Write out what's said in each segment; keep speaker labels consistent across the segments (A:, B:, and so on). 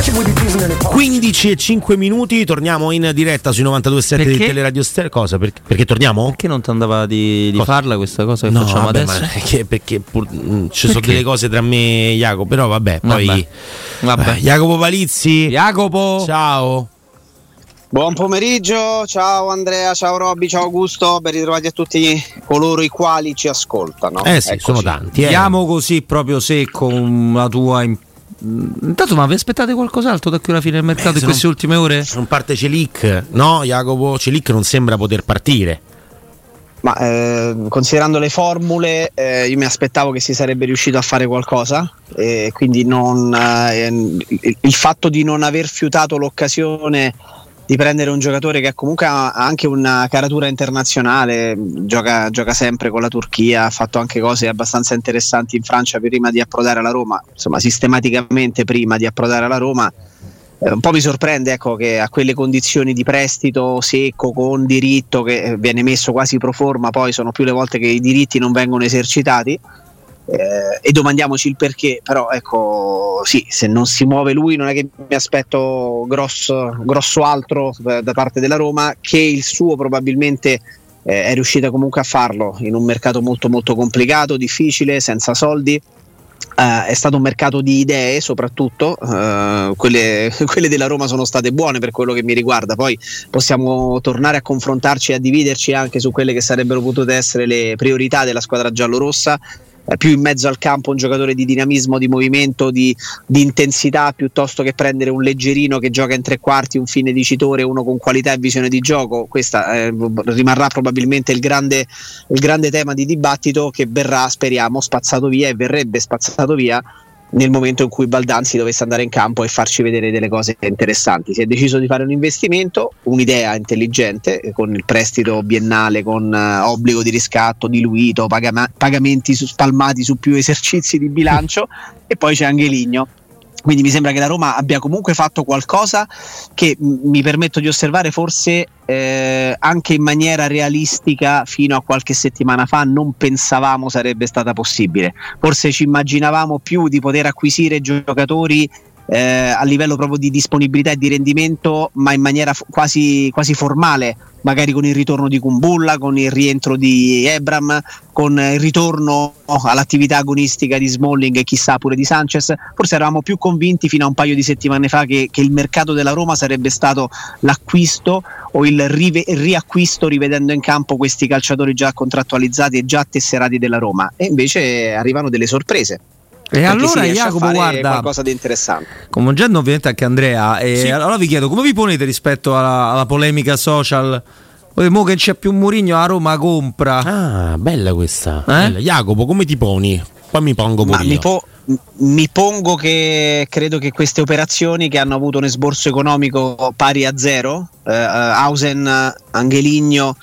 A: 15 e 5 minuti, torniamo in diretta sui 92.7 di? Teleradio Stereo. Cosa? Perché, perché torniamo?
B: Perché non ti andava di, di farla questa cosa che
A: No,
B: facciamo
A: vabbè,
B: adesso?
A: perché, perché pur- mh, ci sono delle cose tra me e Jacopo, però vabbè, poi
B: Vabbè. Vabbè.
A: Eh, Jacopo Palizzi.
B: Jacopo!
A: Ciao.
C: Buon pomeriggio, ciao Andrea, ciao Robby, ciao Augusto, ben ritrovati a tutti coloro i quali ci ascoltano.
A: Eh sì,
C: Eccoci.
A: sono tanti. Eh.
B: Andiamo così proprio secco con la tua. Mm, Intanto, ma vi aspettate qualcos'altro da qui alla fine del mercato
A: se
B: in queste
A: non-
B: ultime ore?
A: Se non parte Celic, no, Jacopo, Celic non sembra poter partire.
C: Ma eh, considerando le formule, eh, io mi aspettavo che si sarebbe riuscito a fare qualcosa, e quindi non, eh, il, il fatto di non aver fiutato l'occasione di prendere un giocatore che comunque ha anche una caratura internazionale, gioca, gioca sempre con la Turchia, ha fatto anche cose abbastanza interessanti in Francia prima di approdare alla Roma, insomma sistematicamente prima di approdare alla Roma. Eh, un po' mi sorprende ecco, che a quelle condizioni di prestito secco con diritto che eh, viene messo quasi pro forma, poi sono più le volte che i diritti non vengono esercitati. Eh, e domandiamoci il perché, però ecco sì, se non si muove lui non è che mi aspetto grosso, grosso altro da parte della Roma, che il suo probabilmente eh, è riuscita comunque a farlo in un mercato molto molto complicato, difficile, senza soldi. Eh, è stato un mercato di idee soprattutto, eh, quelle, quelle della Roma sono state buone per quello che mi riguarda, poi possiamo tornare a confrontarci e a dividerci anche su quelle che sarebbero potute essere le priorità della squadra giallorossa, più in mezzo al campo un giocatore di dinamismo, di movimento, di, di intensità piuttosto che prendere un leggerino che gioca in tre quarti, un fine dicitore, uno con qualità e visione di gioco, questa eh, rimarrà probabilmente il grande il grande tema di dibattito che verrà, speriamo, spazzato via e verrebbe spazzato via nel momento in cui Baldanzi dovesse andare in campo e farci vedere delle cose interessanti. Si è deciso di fare un investimento, un'idea intelligente con il prestito biennale, con eh, obbligo di riscatto diluito, pagama- pagamenti su- spalmati su più esercizi di bilancio e poi c'è anche Ligno. Quindi mi sembra che la Roma abbia comunque fatto qualcosa che mi permetto di osservare forse eh, anche in maniera realistica fino a qualche settimana fa non pensavamo sarebbe stata possibile. Forse ci immaginavamo più di poter acquisire giocatori eh, a livello proprio di disponibilità e di rendimento, ma in maniera f- quasi, quasi formale, magari con il ritorno di Kumbulla, con il rientro di Ebram, con il ritorno all'attività agonistica di Smalling e chissà pure di Sanchez. Forse eravamo più convinti fino a un paio di settimane fa che, che il mercato della Roma sarebbe stato l'acquisto o il rive- riacquisto rivedendo in campo questi calciatori già contrattualizzati e già tesserati della Roma. E invece arrivano delle sorprese.
B: E allora,
C: si riesce a
B: Jacopo,
C: fare
B: guarda,
C: qualcosa di interessante.
B: coinvolgendo ovviamente anche Andrea, e
A: Sì.
B: allora vi chiedo come vi ponete rispetto alla, alla polemica social? Poi, mo che c'è più Murigno, a Roma compra.
A: Ah, bella questa.
B: Eh?
A: Bella. Jacopo, come ti poni? Poi mi pongo
C: Ma
A: pure
C: mi, po- mi pongo che credo che queste operazioni che hanno avuto un esborso economico pari a zero, eh, Ausen, Angeligno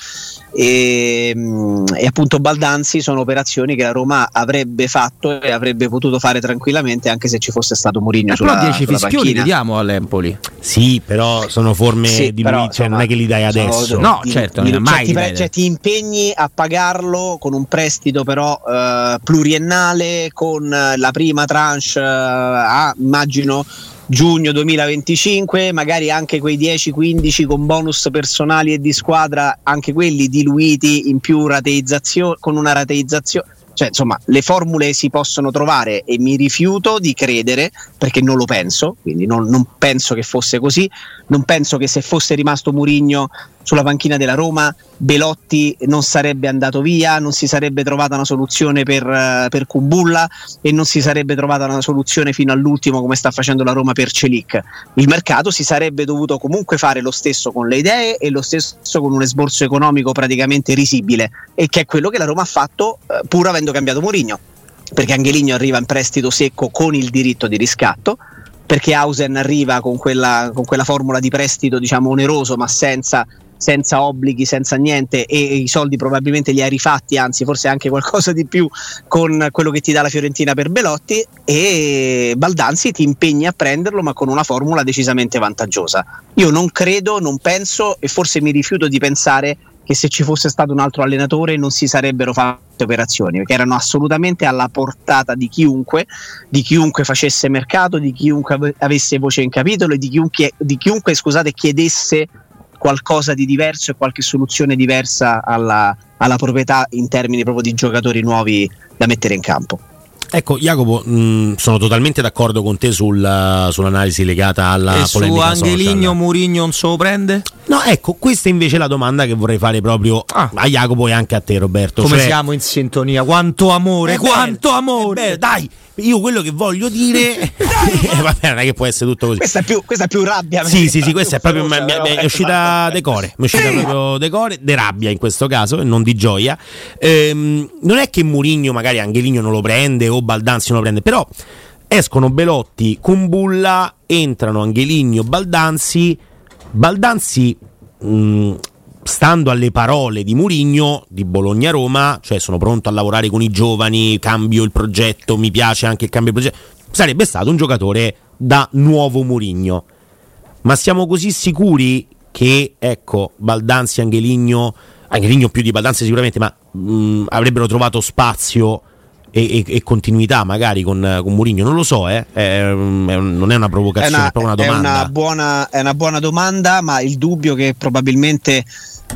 C: e, mm, e appunto Baldanzi sono operazioni che la Roma avrebbe fatto e avrebbe potuto fare tranquillamente anche se ci fosse stato Mourinho
B: Eh,
C: sulla,
B: però 10
C: sulla
B: fischioni li diamo all'Empoli.
A: Sì, però sono forme
C: Sì,
A: di
C: però,
A: lui, cioè non è che li dai
C: sono-
A: adesso.
B: No, certo, non è
C: cioè,
B: mai
C: ti, cioè, ti impegni a pagarlo con un prestito però eh, pluriennale con la prima tranche eh, a immagino giugno 2025 magari anche quei 10-15 con bonus personali e di squadra anche quelli diluiti in più rateizzazione con una rateizzazione. Cioè insomma le formule si possono trovare e mi rifiuto di credere perché non lo penso quindi non, non penso che fosse così. Non penso che se fosse rimasto Murigno sulla panchina della Roma Belotti non sarebbe andato via, non si sarebbe trovata una soluzione per, eh, per Kumbulla e non si sarebbe trovata una soluzione fino all'ultimo come sta facendo la Roma per Celic. Il mercato si sarebbe dovuto comunque fare lo stesso con le idee e lo stesso con un esborso economico praticamente risibile e che è quello che la Roma ha fatto eh, pur avendo cambiato Mourinho perché Angeligno arriva in prestito secco con il diritto di riscatto perché Hausen arriva con quella, con quella formula di prestito diciamo oneroso ma senza, senza obblighi, senza niente e i soldi probabilmente li ha rifatti, anzi forse anche qualcosa di più con quello che ti dà la Fiorentina per Belotti e Baldanzi ti impegni a prenderlo ma con una formula decisamente vantaggiosa. Io non credo, non penso e forse mi rifiuto di pensare che se ci fosse stato un altro allenatore non si sarebbero fatte operazioni, perché erano assolutamente alla portata di chiunque, di chiunque facesse mercato, di chiunque avesse voce in capitolo e di chiunque, di chiunque scusate, chiedesse qualcosa di diverso e qualche soluzione diversa alla, alla proprietà in termini proprio di giocatori nuovi da mettere in campo.
A: Ecco, Jacopo, mh, sono totalmente d'accordo con te sul, sull'analisi legata alla
B: e
A: polemica
B: su Angeligno Murigno non se lo prende?
A: No, ecco, questa invece è la domanda che vorrei fare proprio ah. a Jacopo e anche a te, Roberto.
B: Come cioè... siamo in sintonia? Quanto amore,
A: è
B: quanto
A: bello,
B: amore!
A: Bello, dai, io quello che voglio dire eh, vabbè non è che può essere tutto così
C: questa è più, questa è più rabbia
A: sì sì sì questa è proprio mi, mi, è uscita decore mi è uscita proprio decore de rabbia in questo caso e non di gioia ehm, non è che Murigno magari Angeligno non lo prende o Baldanzi non lo prende però escono Belotti con Bulla entrano Angeligno Baldanzi Baldanzi mh, stando alle parole di Murigno di Bologna-Roma, cioè sono pronto a lavorare con i giovani, cambio il progetto, mi piace anche il cambio di progetto, sarebbe stato un giocatore da nuovo Murigno. Ma siamo così sicuri che, ecco, Baldanzi, Angeligno, Angeligno più di Baldanzi sicuramente, ma mh, avrebbero trovato spazio e, e, e, continuità magari con, con Murigno? Non lo so, eh? è, è, non è una provocazione, è, una, è proprio una domanda.
C: Una, buona, è una buona domanda, ma il dubbio che probabilmente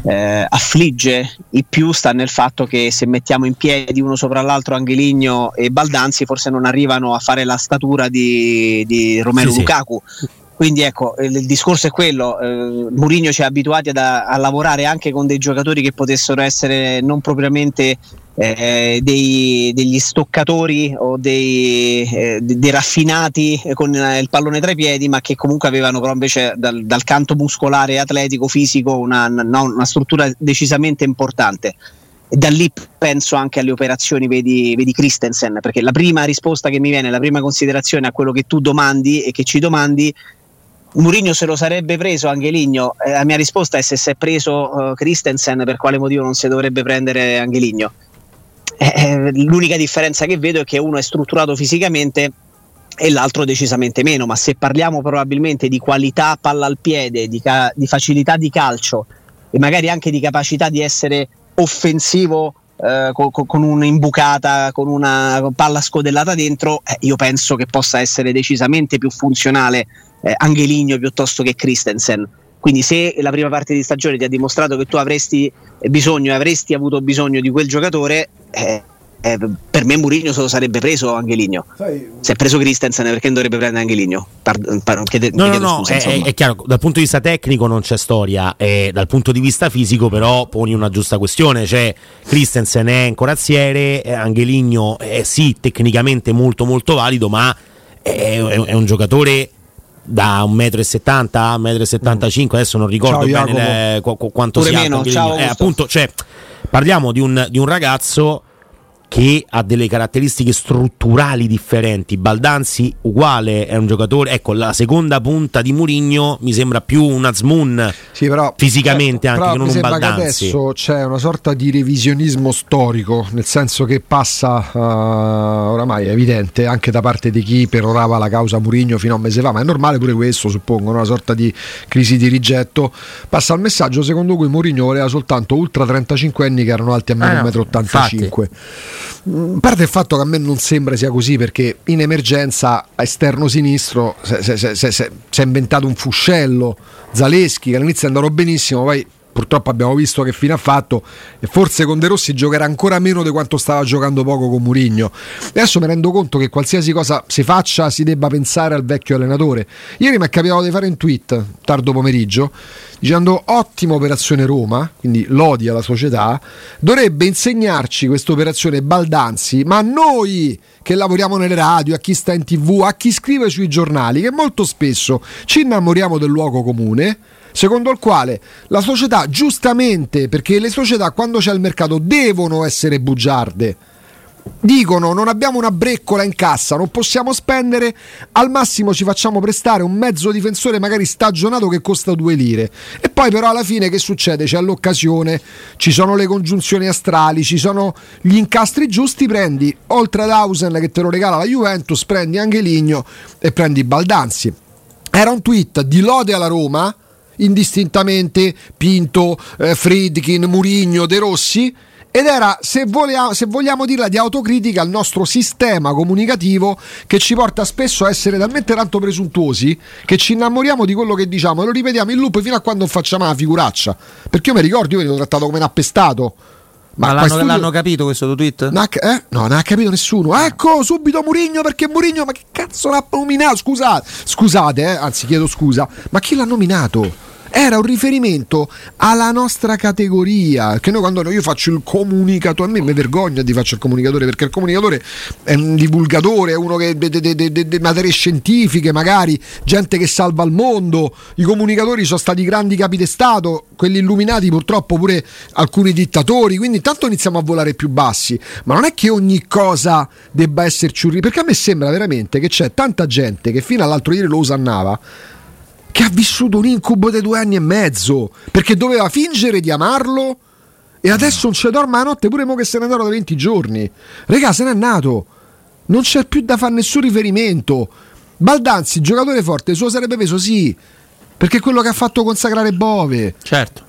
C: eh, affligge i più sta nel fatto che se mettiamo in piedi uno sopra l'altro Angeligno e Baldanzi forse non arrivano a fare la statura di, di Romero sì, Lukaku. Sì. Quindi ecco, il, discorso è quello, eh, Mourinho ci ha abituati ad, a, lavorare anche con dei giocatori che potessero essere non propriamente eh, dei, degli stoccatori o dei, eh, dei raffinati con il pallone tra i piedi, ma che comunque avevano però invece dal, dal canto muscolare, atletico, fisico una, no, una struttura decisamente importante. E da lì penso anche alle operazioni, vedi, vedi, Christensen, perché la prima risposta che mi viene, la prima considerazione a quello che tu domandi e che ci domandi Mourinho se lo sarebbe preso Angeligno? Eh, la mia risposta è se si è preso uh, Christensen per quale motivo non si dovrebbe prendere Angeligno? Eh, eh, l'unica differenza che vedo è che uno è strutturato fisicamente e l'altro decisamente meno, ma se parliamo probabilmente di qualità palla al piede, di, ca- di facilità di calcio e magari anche di capacità di essere offensivo eh, con, con, un'imbucata, con una palla scodellata dentro, eh, io penso che possa essere decisamente più funzionale eh, Angeligno piuttosto che Christensen. Quindi se la prima parte di stagione ti ha dimostrato che tu avresti bisogno e avresti avuto bisogno di quel giocatore, eh, eh, per me Mourinho se lo sarebbe preso Angeligno. Sai, se è preso Christensen perché non dovrebbe prendere Angeligno? Par- par- chiede,
A: no, no, no, scusa, è, è, chiaro, dal punto di vista tecnico non c'è storia, eh, dal punto di vista fisico però poni una giusta questione, cioè Christensen è un corazziere, eh, Angeligno è sì tecnicamente molto molto valido, ma è, è un giocatore da 1,70 m, 1,75 m, adesso non ricordo ciao, bene le, qu- quanto
C: Pure sia meno, ciao,
A: eh, appunto, cioè, parliamo di un, di un ragazzo che ha delle caratteristiche strutturali differenti. Baldanzi uguale, è un giocatore, ecco, la seconda punta di Murigno mi sembra più una Zmoon sì, però, fisicamente
D: certo,
A: anche che non
D: un
A: Baldanzi.
D: adesso c'è una sorta di revisionismo storico, nel senso che passa uh, oramai è evidente anche da parte di chi perorava la causa Murigno fino a un mese fa, ma è normale pure questo, suppongo, una sorta di crisi di rigetto. Passa il messaggio secondo cui Murigno voleva soltanto ultra 35 anni che erano alti a meno eh, 1,85 m. Mm, a parte il fatto che a me non sembra sia così perché in emergenza a esterno sinistro si è inventato un fuscello Zaleschi che all'inizio è andato benissimo poi purtroppo abbiamo visto che fine ha fatto e forse con De Rossi giocherà ancora meno di quanto stava giocando poco con Murigno. Adesso mi rendo conto che qualsiasi cosa si faccia si debba pensare al vecchio allenatore. Ieri mi è capitato di fare un tweet tardo pomeriggio dicendo ottima operazione Roma, quindi lodi alla società, dovrebbe insegnarci questa operazione Baldanzi, ma noi che lavoriamo nelle radio, a chi sta in tv, a chi scrive sui giornali, che molto spesso ci innamoriamo del luogo comune secondo il quale la società giustamente, perché le società quando c'è il mercato devono essere bugiarde, dicono non abbiamo una breccola in cassa, non possiamo spendere, al massimo ci facciamo prestare un mezzo difensore magari stagionato che costa due lire. E poi però alla fine che succede? C'è l'occasione, ci sono le congiunzioni astrali, ci sono gli incastri giusti, prendi oltre ad Hausen che te lo regala la Juventus, prendi anche Ligno e prendi Baldanzi. Era un tweet di lode alla Roma indistintamente Pinto, eh, Friedkin, Murigno, De Rossi ed era, se vogliamo, se vogliamo dirla, di autocritica al nostro sistema comunicativo che ci porta spesso a essere talmente tanto presuntuosi che ci innamoriamo di quello che diciamo e lo ripetiamo in loop fino a quando non facciamo la figuraccia. Perché io mi ricordo, io venivo trattato come un appestato.
B: Ma, Ma l'hanno, studio... l'hanno, capito questo tuo tweet?
D: Non ha, eh? No, non ha capito nessuno. Ecco, subito Murigno perché Murigno, ma che cazzo l'ha nominato? Scusate, scusate, eh? anzi chiedo scusa, ma chi l'ha nominato? Era un riferimento alla nostra categoria. Che noi quando io faccio il comunicatore, a me mi vergogna di fare il comunicatore perché il comunicatore è un divulgatore, è uno che de, de, de, de, materie scientifiche, magari gente che salva il mondo. I comunicatori sono stati grandi capi di Stato, quelli illuminati purtroppo pure alcuni dittatori. Quindi intanto iniziamo a volare più bassi. Ma non è che ogni cosa debba esserci un perché a me sembra veramente che c'è tanta gente che fino all'altro ieri lo usannava che ha vissuto un incubo di due anni e mezzo perché doveva fingere di amarlo e adesso non ci dorme la notte pure mo che se ne andò da 20 giorni. Regà, se n'è nato. Non c'è più da fare nessun riferimento. Baldanzi, giocatore forte, suo sarebbe preso sì, perché è quello che ha fatto consacrare Bove.
B: Certo.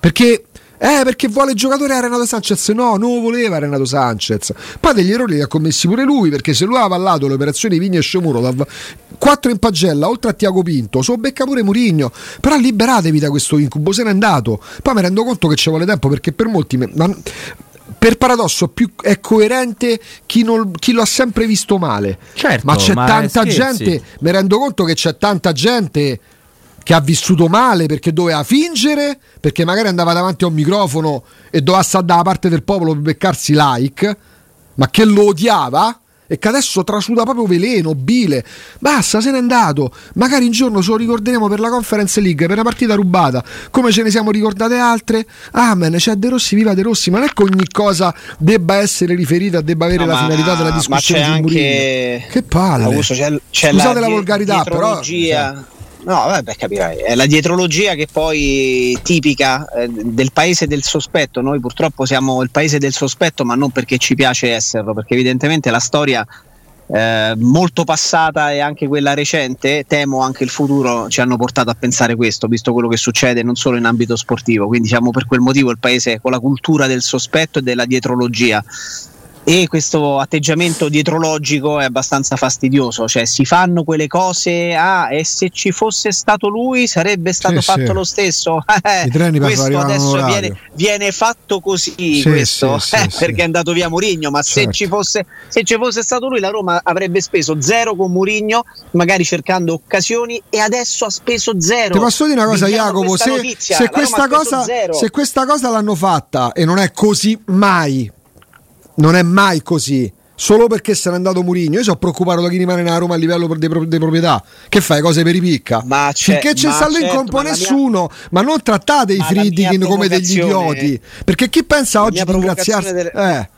D: Perché eh, perché vuole il giocatore a Renato Sanchez? No, non lo voleva Renato Sanchez. Poi degli errori li ha commessi pure lui, perché se lui aveva avallato le operazioni Vigna e Shomurodov, 4 in pagella, oltre a Tiago Pinto, so becca pure Murigno. Però liberatevi da questo incubo, se n'è andato. Poi mi rendo conto che ci vuole tempo, perché per molti... Ma, per paradosso più è coerente chi, non, chi, lo ha sempre visto male.
B: Certo,
D: ma c'è ma tanta gente, mi rendo conto che c'è tanta gente che ha vissuto male perché doveva fingere, perché magari andava davanti a un microfono e doveva stare dalla parte del popolo per beccarsi like, ma che lo odiava e che adesso trasuda proprio veleno, bile. Basta, se n'è andato. Magari un giorno ce lo ricorderemo per la Conference League, per una partita rubata, come ce ne siamo ricordate altre. Amen, c'è De Rossi, viva De Rossi, ma non è che ogni cosa debba essere riferita, debba avere no, la finalità della discussione.
C: Ma c'è anche...
D: Che palle.
C: Augusto, c'è,
D: c'è Scusate la, la volgarità, però...
C: Cioè No, vabbè, capirai. È la dietrologia che poi tipica eh, del paese del sospetto. Noi purtroppo siamo il paese del sospetto, ma non perché ci piace esserlo, perché evidentemente la storia eh, molto passata e anche quella recente, temo anche il futuro, ci hanno portato a pensare questo, visto quello che succede non solo in ambito sportivo. Quindi siamo per quel motivo il paese con la cultura del sospetto e della dietrologia e questo atteggiamento dietrologico è abbastanza fastidioso, cioè si fanno quelle cose, ah, e se ci fosse stato lui sarebbe stato sì, fatto sì. lo stesso.
D: I treni
C: questo adesso viene, viene, fatto così, sì, questo, eh, perché è andato via Murigno, ma certo. se, ci fosse, se ci fosse stato lui la Roma avrebbe speso zero con Murigno, magari cercando occasioni e adesso ha speso zero.
D: Ti posso dire una cosa Jacopo, se, se, questa cosa, se questa cosa l'hanno fatta e non è così mai non è mai così. Solo perché se n'è andato Murigno, io sono preoccupato da chi rimane nella Roma a livello di proprietà. Che fai cose per i picca?
C: Ma
D: Finché c'è sta certo, in compo nessuno, mia... ma non trattate i Friedkin come degli idioti. Perché chi pensa oggi di ringraziarsi? Del... Eh.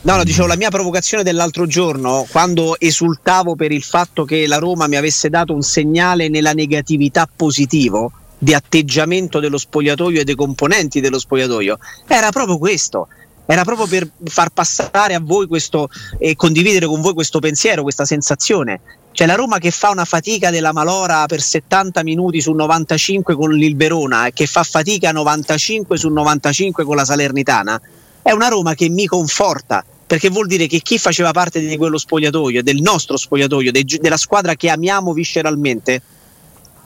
C: No, no, dicevo la mia provocazione dell'altro giorno, quando esultavo per il fatto che la Roma mi avesse dato un segnale nella negatività positivo di atteggiamento dello spogliatoio e dei componenti dello spogliatoio, era proprio questo era proprio per far passare a voi questo e condividere con voi questo pensiero, questa sensazione. Cioè la Roma che fa una fatica della Malora per 70 minuti su 95 con il Verona e che fa fatica 95 su 95 con la Salernitana, è una Roma che mi conforta perché vuol dire che chi faceva parte di quello spogliatoio, del nostro spogliatoio, della squadra che amiamo visceralmente,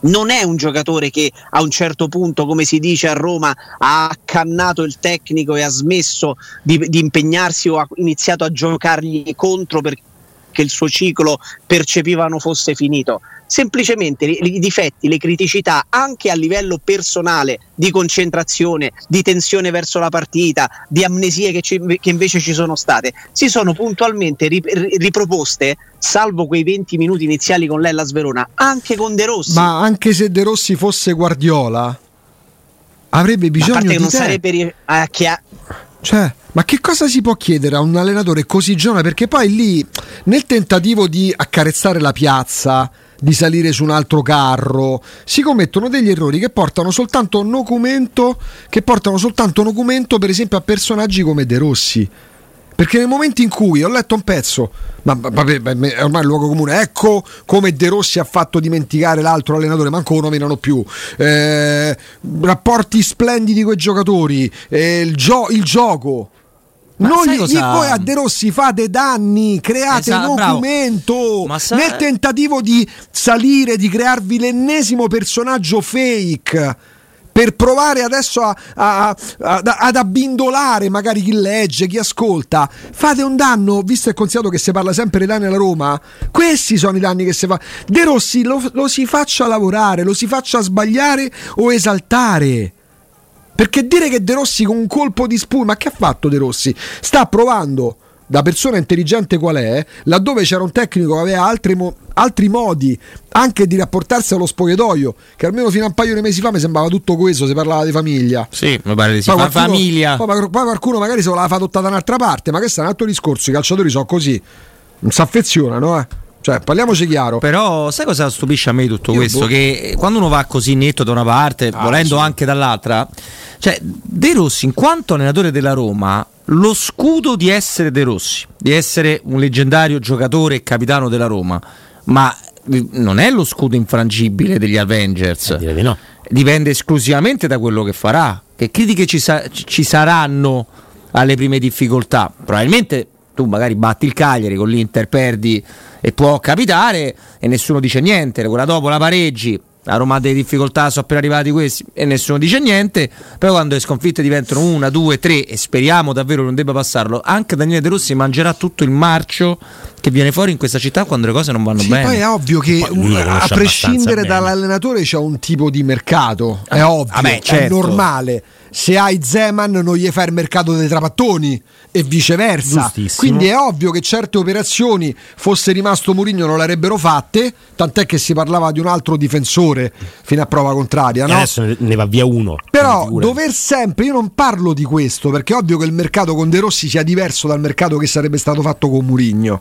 C: non è un giocatore che a un certo punto, come si dice a Roma, ha accannato il tecnico e ha smesso di, di impegnarsi o ha iniziato a giocargli contro perché il suo ciclo percepivano fosse finito semplicemente i difetti, le criticità anche a livello personale di concentrazione, di tensione verso la partita, di amnesie che, ci, che invece ci sono state, si sono puntualmente riproposte, salvo quei 20 minuti iniziali con lei alla Sverona, anche con De Rossi.
D: Ma anche se De Rossi fosse Guardiola, avrebbe bisogno di
C: non
D: te.
C: sarebbe ri- a chi ha...
D: Cioè, ma che cosa si può chiedere a un allenatore così giovane? Perché poi lì, nel tentativo di accarezzare la piazza, di salire su un altro carro, si commettono degli errori che portano soltanto documento, che portano soltanto documento per esempio a personaggi come De Rossi. Perché nel momento in cui ho letto un pezzo, ma vabbè, è ormai il luogo comune, ecco come De Rossi ha fatto dimenticare l'altro allenatore, manco lo nominano più. Eh, rapporti splendidi con i giocatori, eh, il, gio- il gioco. Non gli, cosa... voi a De Rossi fate danni, create esatto, documento sa... nel tentativo di salire, di crearvi l'ennesimo personaggio fake per provare adesso a, a, a, ad abbindolare magari chi legge, chi ascolta. Fate un danno, visto e considerato che si parla sempre dei danni alla Roma, questi sono i danni che si fa. De Rossi lo, lo si faccia lavorare, lo si faccia sbagliare o esaltare. Perché dire che De Rossi con un colpo di spugna, ma che ha fatto De Rossi? Sta provando da persona intelligente qual è, laddove c'era un tecnico che aveva altri, mo- altri, modi anche di rapportarsi allo spogliatoio, che almeno fino a un paio di mesi fa mi sembrava tutto coeso, si parlava di famiglia.
B: Sì, mi pare di sì, qualcuno, famiglia.
D: Poi, poi, qualcuno magari se voleva fare adottata da un'altra parte, ma questo è un altro discorso, i calciatori sono così, non si affezionano, eh. Cioè, parliamoci chiaro.
B: Però, sai cosa stupisce a me di tutto Io questo? Boh. Che quando uno va così netto da una parte, ah, volendo sì. anche dall'altra, cioè, De Rossi, in quanto allenatore della Roma, lo scudo di essere De Rossi, di essere un leggendario giocatore e capitano della Roma, ma non è lo scudo infrangibile degli Avengers.
A: Eh, no.
B: Dipende esclusivamente da quello che farà. Che critiche ci, sa- ci saranno alle prime difficoltà? Probabilmente tu magari batti il Cagliari con l'Inter, perdi e può capitare e nessuno dice niente. Quella dopo la pareggi, la Roma ha delle difficoltà, sono appena arrivati questi e nessuno dice niente, però quando le sconfitte diventano una, due, tre e speriamo davvero non debba passarlo, anche Daniele De Rossi mangerà tutto il marcio che viene fuori in questa città quando le cose non vanno
D: sì,
B: bene.
D: Poi è ovvio che a prescindere dall'allenatore c'è un tipo di mercato, è ah, ovvio, Vabbè, certo. è normale se hai Zeman non gli fai il mercato dei trapattoni e viceversa. Quindi è ovvio che certe operazioni, fosse rimasto Mourinho, non le avrebbero fatte, tant'è che si parlava di un altro difensore fino a prova contraria. No?
A: adesso ne va via uno.
D: Però dover sempre, io non parlo di questo perché è ovvio che il mercato con De Rossi sia diverso dal mercato che sarebbe stato fatto con Mourinho.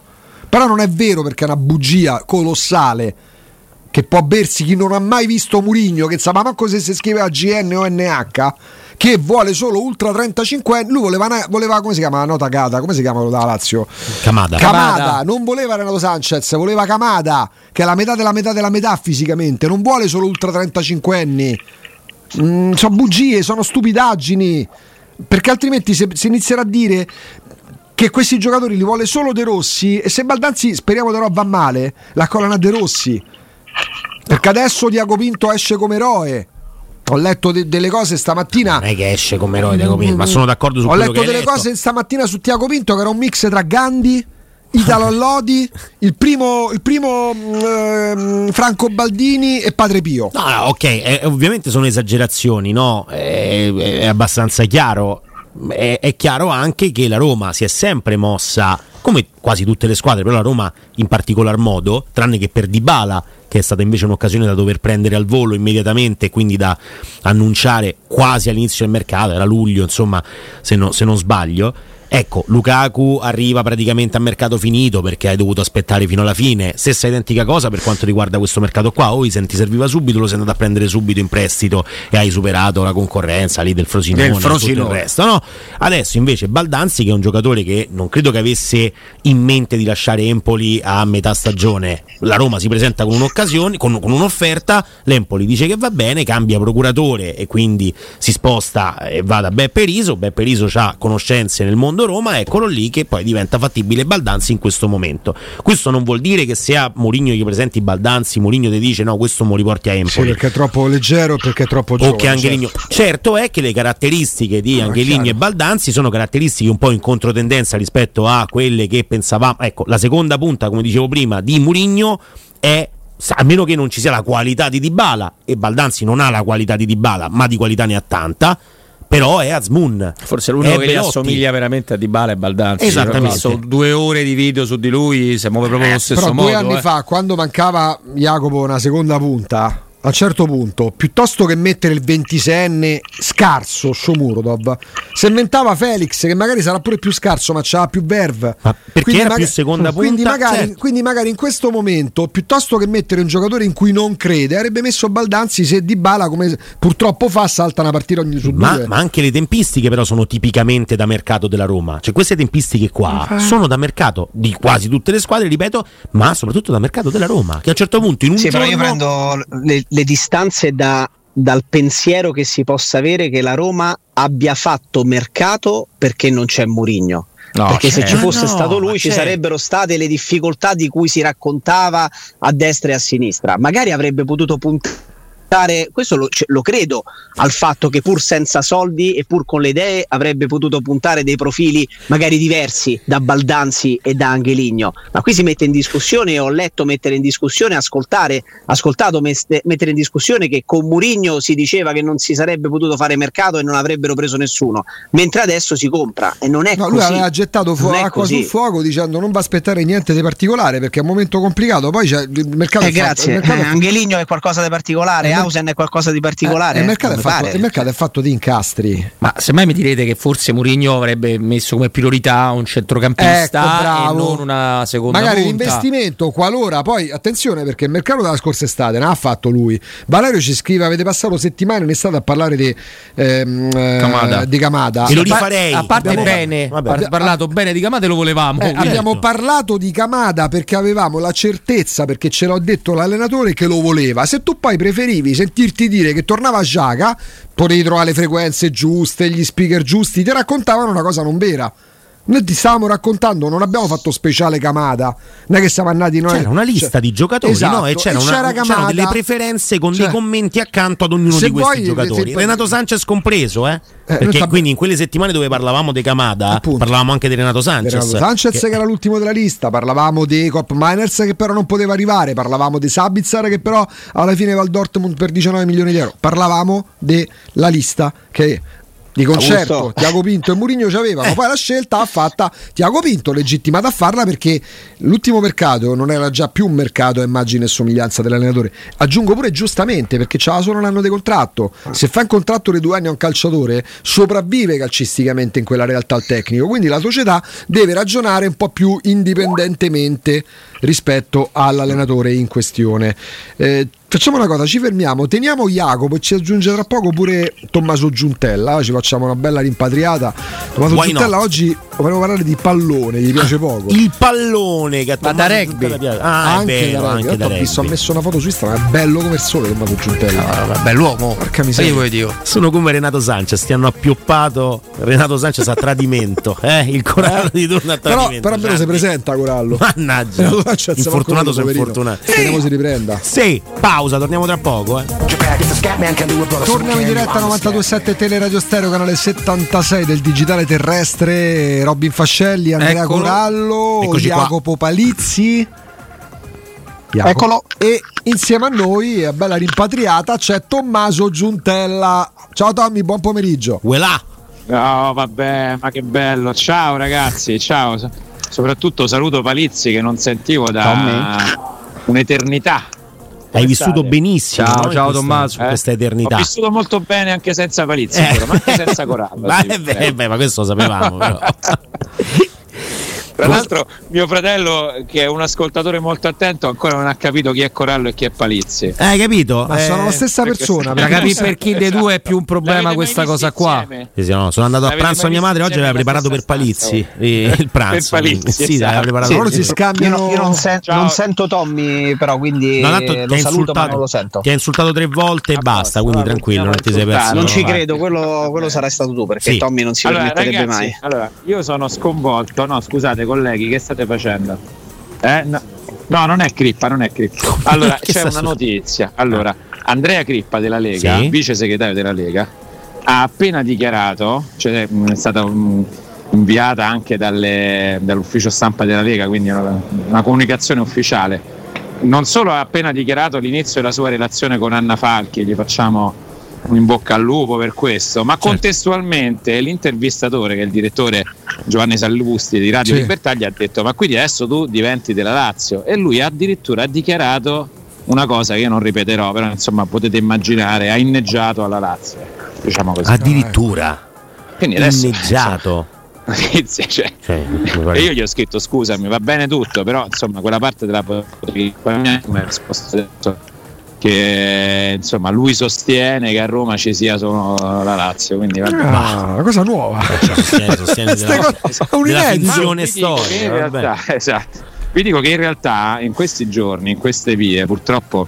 D: Però non è vero perché è una bugia colossale che può bersi chi non ha mai visto Murigno, che sa ma manco se si scrive a GN o NH, che vuole solo Ultra 35 lui voleva, voleva come si chiama la nota Gata, come si chiama quello da Lazio?
A: Camada.
D: Camada. Camada. non voleva Renato Sanchez, voleva Camada, che è la metà della metà della metà fisicamente, non vuole solo Ultra 35 anni. Mm, sono bugie, sono stupidaggini. Perché altrimenti se, se inizierà a dire che questi giocatori li vuole solo De Rossi e se Baldanzi speriamo però va male, la collana De Rossi perché adesso Diago Pinto esce come eroe. Ho letto de- delle cose stamattina.
A: Non è che esce come eroe Diago Pinto, ma sono d'accordo su
D: Ho letto delle letto. cose stamattina su Tiago Pinto che era un mix tra Gandhi. Italo Lodi, il primo, il primo eh, Franco Baldini e Padre Pio.
A: No, no ok, eh, ovviamente sono esagerazioni, no? È, è abbastanza chiaro. È, è, chiaro anche che la Roma si è sempre mossa, come quasi tutte le squadre, però la Roma in particolar modo, tranne che per Dybala che è stata invece un'occasione da dover prendere al volo immediatamente quindi da annunciare quasi all'inizio del mercato, era luglio insomma se, no, se non sbaglio Ecco, Lukaku arriva praticamente a mercato finito perché hai dovuto aspettare fino alla fine. Stessa identica cosa per quanto riguarda questo mercato qua. O se ti serviva subito, lo sei andato a prendere subito in prestito e hai superato la concorrenza lì del Frosinone, del Frosinone. il resto. No? Adesso invece Baldanzi, che è un giocatore che non credo che avesse in mente di lasciare Empoli a metà stagione. La Roma si presenta con un'occasione, con, con un'offerta, l'Empoli dice che va bene, cambia procuratore e quindi si sposta e va da Beppe Riso. Beppe Riso ha conoscenze nel mondo Roma, eccolo lì che poi diventa fattibile Baldanzi in questo momento. Questo non vuol dire che se a Mourinho gli presenti Baldanzi, Mourinho ti dice no, questo mo riporti a Empoli. Sì,
D: perché è troppo leggero perché è troppo giovane.
A: O che Angeligno. Certo. certo è che le caratteristiche di no, Angeligno e Baldanzi sono caratteristiche un po' in controtendenza rispetto a quelle che pensavamo. Ecco, la seconda punta, come dicevo prima, di Mourinho è a meno che non ci sia la qualità di Dybala e Baldanzi non ha la qualità di Dybala, ma di qualità ne ha tanta però è Azmoun.
B: Forse l'unico che gli assomiglia veramente a Dybala e Baldanzi.
A: Esattamente.
B: Sono due ore di video su di lui, si muove proprio allo eh, stesso
D: però
B: modo.
D: Due anni
B: eh.
D: fa, quando mancava Jacopo una seconda punta, a un certo punto, piuttosto che mettere il 26enne scarso Shomurodov, si inventava Felix che magari sarà pure più scarso ma c'ha più verve.
A: Ma perché
D: Quindi
A: era
D: maga-
A: più seconda punta?
D: quindi magari,
A: Certo.
D: quindi magari in questo momento, piuttosto che mettere un giocatore in cui non crede, avrebbe messo Baldanzi se Di Bala, come purtroppo fa, salta una partita ogni su
A: Ma,
D: due.
A: ma anche le tempistiche però sono tipicamente da mercato della Roma. Cioè queste tempistiche qua sono da mercato di quasi tutte le squadre, ripeto, ma soprattutto da mercato della Roma. Che a un certo punto in un
C: Sì, però
A: giorno...
C: io prendo le, le distanze da- dal pensiero che si possa avere che la Roma abbia fatto mercato perché non c'è Murigno.
B: No,
C: perché se
B: certo.
C: ci fosse
A: Ah, no,
C: stato lui ci
A: certo.
C: sarebbero state le difficoltà di cui si raccontava a destra e a sinistra. Magari avrebbe potuto puntare, questo lo, ce- lo credo, al fatto che pur senza soldi e pur con le idee avrebbe potuto puntare dei profili magari diversi da Baldanzi e da Angeligno. Ma qui si mette in discussione, ho letto mettere in discussione, ascoltare, ascoltato meste- mettere in discussione che con Murigno si diceva che non si sarebbe potuto fare mercato e non avrebbero preso nessuno, mentre adesso si compra e non è
D: No, lui
C: così.
D: aveva gettato fu- acqua
C: così.
D: sul fuoco dicendo non va a aspettare niente di particolare perché è un momento complicato. Poi c'è il mercato
C: Eh,
D: è fatto-
C: grazie,
D: il mercato
C: Eh, Angeligno è qualcosa di particolare,
D: Eh,
C: Hausen è qualcosa di particolare.
D: eh, il, mercato fatto, il mercato è fatto di incastri.
B: Ma semmai mi direte che forse Mourinho avrebbe messo come priorità un centrocampista
D: Ecco, bravo.
B: e non una seconda
D: Magari
B: punta.
D: l'investimento, qualora poi attenzione perché il mercato della scorsa estate ne ha fatto lui. Valerio ci scrive: Avete passato settimane in estate a parlare di ehm, eh,
B: Kamada.
D: di Kamada.
A: E lo
B: A
A: rifarei.
B: A parte
D: Abbiamo-
B: bene,
A: Vabbè.
B: par- parlato bene di Camate lo volevamo.
D: Eh, abbiamo parlato di Kamada perché avevamo la certezza, perché ce l'ha detto l'allenatore, che lo voleva. Se tu poi preferivi sentirti dire che tornava a Giaca, potevi trovare le frequenze giuste, gli speaker giusti, ti raccontavano una cosa non vera. Noi ti stavamo raccontando, non abbiamo fatto speciale Kamada, non è che siamo andati noi.
A: C'era una lista
D: cioè-
A: di giocatori
D: Esatto,
A: no? e c'era,
D: e
A: una-
D: c'era
A: c'erano delle preferenze con
D: Cioè,
A: dei commenti accanto ad ognuno di questi
D: vuoi,
A: giocatori.
D: se-
A: Renato Sanchez compreso, eh?
D: noi
A: Perché
D: tab-
A: quindi in quelle settimane dove parlavamo di Camada,
D: Appunto.
A: parlavamo anche di Renato Sanchez.
D: Renato Sanchez che... era l'ultimo della lista, parlavamo di Cop Miners che però non poteva arrivare, parlavamo di Sabitzer che però alla fine va al Dortmund per 19 milioni di euro, parlavamo della lista che di concerto
C: Augusto.
D: Tiago Pinto e Mourinho ci avevano, poi la scelta ha fatta Tiago Pinto, legittimata a farla perché l'ultimo mercato non era già più un mercato a immagine e somiglianza dell'allenatore, aggiungo pure giustamente perché c'aveva solo un anno di contratto, se fa un contratto di due anni a un calciatore sopravvive calcisticamente in quella realtà al tecnico, quindi la società deve ragionare un po' più indipendentemente rispetto all'allenatore in questione. Eh, Facciamo una cosa, ci fermiamo, teniamo Jacopo e ci aggiunge tra poco pure Tommaso Giuntella, ci facciamo una bella rimpatriata. Tommaso
A: Why
D: Giuntella
A: not?
D: oggi volevo parlare di pallone, gli piace poco.
A: Il pallone che
B: Ma da rugby.
A: Ah, è
D: anche
A: vero,
D: da
A: anche
D: rugby.
A: da
D: Ho visto, ha
A: rugby.
D: messo una foto su Instagram, è bello come il sole Tommaso Giuntella.
B: Ah, bell'uomo.
D: Porca miseria.
B: Io vuoi dire.
A: Sono come Renato Sanchez, ti hanno appioppato Renato Sanchez a tradimento, eh? il corallo di turno a tradimento.
D: però almeno si presenta Corallo.
A: Mannaggia,
D: Renato Sanchez,
A: infortunato
D: quello,
A: infortunato.
D: Speriamo si riprenda.
A: Sì, pausa, torniamo tra poco. Eh.
D: Torniamo in diretta 92.7 Teleradio Stereo, canale 76 del digitale terrestre. Robin Fascelli, Andrea
B: Eccolo.
D: Corallo,
A: Eccoci qua.
D: Jacopo Palizzi. Jacopo.
C: Eccolo.
D: E insieme a noi, a bella rimpatriata, c'è Tommaso Giuntella. Ciao Tommy, buon pomeriggio.
A: Uelà.
E: No, vabbè, ma che bello. Ciao ragazzi, ciao. So- Soprattutto saluto Palizzi che non sentivo da un'eternità.
A: Hai vissuto
E: state?
A: benissimo
B: Ciao,
A: no,
B: ciao,
A: questa-
B: Tommaso.
A: in questa eternità.
E: Ho vissuto molto bene anche senza Palizzi,
A: Eh.
E: però, ma anche senza Corallo.
A: Ma,
E: sì,
A: eh, beh,
E: eh.
A: beh, ma questo lo sapevamo.
E: Tra l'altro, mio fratello, che è un ascoltatore molto attento, ancora non ha capito chi è Corallo e chi è Palizzi.
A: Hai capito?
D: Ma
A: Eh,
D: sono la stessa persona. Perché-
B: capire per chi dei due è più un problema questa cosa qua.
A: Sì, sì, no, sono andato a pranzo a mia madre, oggi aveva
E: insieme
A: preparato per Palizzi eh, il pranzo.
E: Per Palizzi,
A: sì,
E: esatto.
A: aveva preparato
C: Sì,
D: loro si
C: Io,
D: scambiano.
C: non- io non, sen- non sento Tommy, però quindi
A: No, tanto
C: eh,
A: ti
C: lo
A: ha
C: saluto, ma non lo
A: insultato,
C: sento.
A: ti ha insultato tre volte e basta, quindi tranquillo, non ti sei perso.
C: Non ci credo, quello, quello sarai stato tu perché. Tommy non si permetterebbe mai.
E: allora, io sono sconvolto. No, scusate, colleghi, che state facendo? Eh? No, no, non è Crippa, non è Crippa. Allora, c'è una notizia. Allora, Andrea Crippa della Lega,
A: Sì.
E: vice segretario della Lega, ha appena dichiarato, cioè è stata inviata anche dalle- dall'ufficio stampa della Lega, quindi una, una comunicazione ufficiale. Non solo ha appena dichiarato l'inizio della sua relazione con Anna Falchi, gli facciamo un in bocca al lupo per questo, ma
A: Certo.
E: contestualmente l'intervistatore, che è il direttore Giovanni Sallusti di Radio
D: Sì.
E: Libertà, gli ha detto: Ma quindi adesso tu diventi della Lazio? E lui addirittura ha dichiarato una cosa che io non ripeterò, però insomma potete immaginare, ha inneggiato alla Lazio. Diciamo così.
A: Addirittura.
E: Quindi adesso,
A: inneggiato.
E: Cioè.
A: Cioè,
E: E io gli ho scritto scusami, va bene tutto, però insomma quella parte della potevi mi ha risposto adesso che insomma lui sostiene che a Roma ci sia solo la Lazio, quindi va bene.
D: Ah, una cosa nuova.
A: sostiene, sostiene
D: Queste
A: della,
D: un
A: della finzione
E: che
A: storica.
E: realtà, esatto. Vi dico che in realtà in questi giorni, in queste vie, purtroppo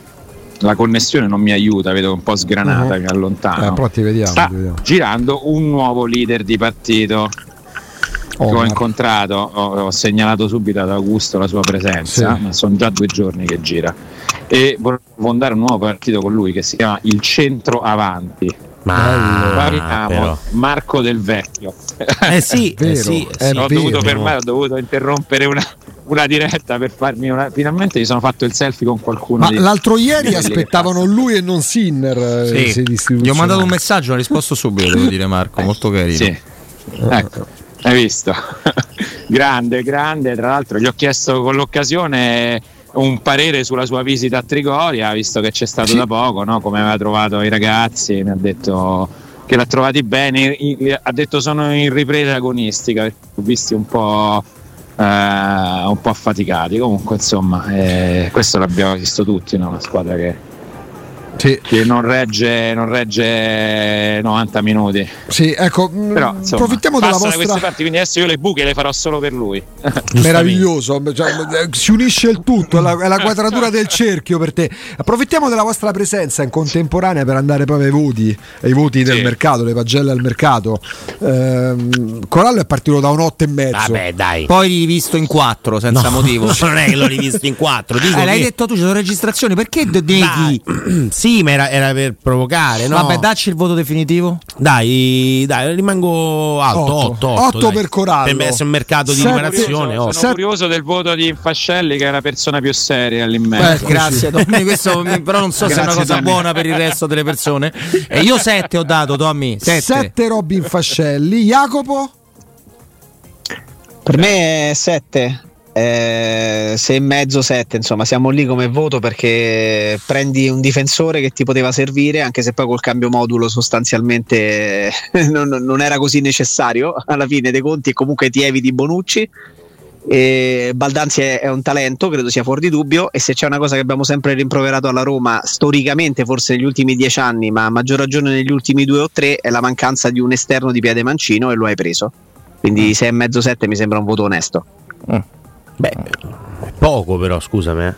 E: la connessione non mi aiuta, vedo un po' sgranata,
D: Mhm.
E: mi allontano.
D: Eh, però ti vediamo,
E: Sta
D: ti vediamo.
E: girando un nuovo leader di partito che ho
D: Omar.
E: incontrato, ho, ho segnalato subito ad Augusto la sua presenza,
D: Sì.
E: ma sono già due giorni che gira. E vorrei fondare un nuovo partito con lui che si chiama Il Centro Avanti.
A: Ma
E: Parliamo
A: però.
E: Marco Del Vecchio.
A: Eh sì, eh
D: Vero,
A: sì,
D: è
A: sì.
E: ho dovuto fermare, ho dovuto interrompere una, una diretta per farmi una. Finalmente mi sono fatto il selfie con qualcuno.
D: Ma
E: di-
D: l'altro ieri aspettavano lui e non Sinner. eh,
B: Sì. Gli ho mandato un messaggio, ha risposto subito, devo dire Marco, molto carino.
E: Sì. Ecco, hai visto? grande, grande. Tra l'altro, gli ho chiesto con l'occasione un parere sulla sua visita a Trigoria, visto che c'è stato
D: Sì.
E: da poco, no? come aveva trovato i ragazzi. Mi ha detto che l'ha trovati bene. ha detto sono in ripresa agonistica, ho visti un po'. eh, un po' affaticati comunque insomma eh, questo l'abbiamo visto tutti no? una squadra che,
D: Sì,
E: che non regge non regge 90 minuti
D: sì, ecco, mh,
E: però insomma,
D: approfittiamo della
E: da queste
D: vostra.
E: parti, quindi adesso io le buche le farò solo per lui.
D: Meraviglioso, cioè, eh, si unisce il tutto, è la, è la quadratura del cerchio per te. Approfittiamo della vostra presenza in contemporanea per andare proprio ai voti, ai voti del
E: Sì.
D: mercato, le pagelle al mercato. Ehm, Corallo è partito da un 8 e mezzo.
A: Vabbè, dai.
B: Poi rivisto in quattro senza
A: No,
B: motivo.
A: non è che l'ho rivisto in quattro. Dico
B: Eh, l'hai
A: che-
B: detto tu, ci sono registrazioni, perché de- neghi?
A: Sì, ma era, era per provocare. No?
B: Vabbè, dacci il voto definitivo.
A: Dai, dai, rimango alto.
D: Otto.
A: 8,
D: Otto per Corallo.
A: Per essere un mercato di numerazione.
E: sono.
D: Sette-
E: curioso del voto di Fascelli, che è la persona più seria lì in
B: Eh,
E: mezzo.
B: grazie, Tommy, questo però non so se è una
E: Grazie,
B: cosa
E: Tommy.
B: buona per il resto delle persone. E io 7 ho dato, Tommy. 7.
D: 7 Robin Fascelli, Jacopo
C: Per me è 7. Eh, e mezzo 7 insomma siamo lì come voto perché prendi un difensore che ti poteva servire anche se poi col cambio modulo sostanzialmente non, non era così necessario alla fine dei conti e comunque ti eviti Bonucci. E Baldanzi è, un talento credo sia fuori di dubbio e se c'è una cosa che abbiamo sempre rimproverato alla Roma storicamente forse negli ultimi dieci anni ma a maggior ragione negli ultimi due o tre è la mancanza di un esterno di piede mancino e lo hai preso. Quindi 6 e mezzo 7 mi sembra un voto onesto
A: Beh, poco però, scusami. eh.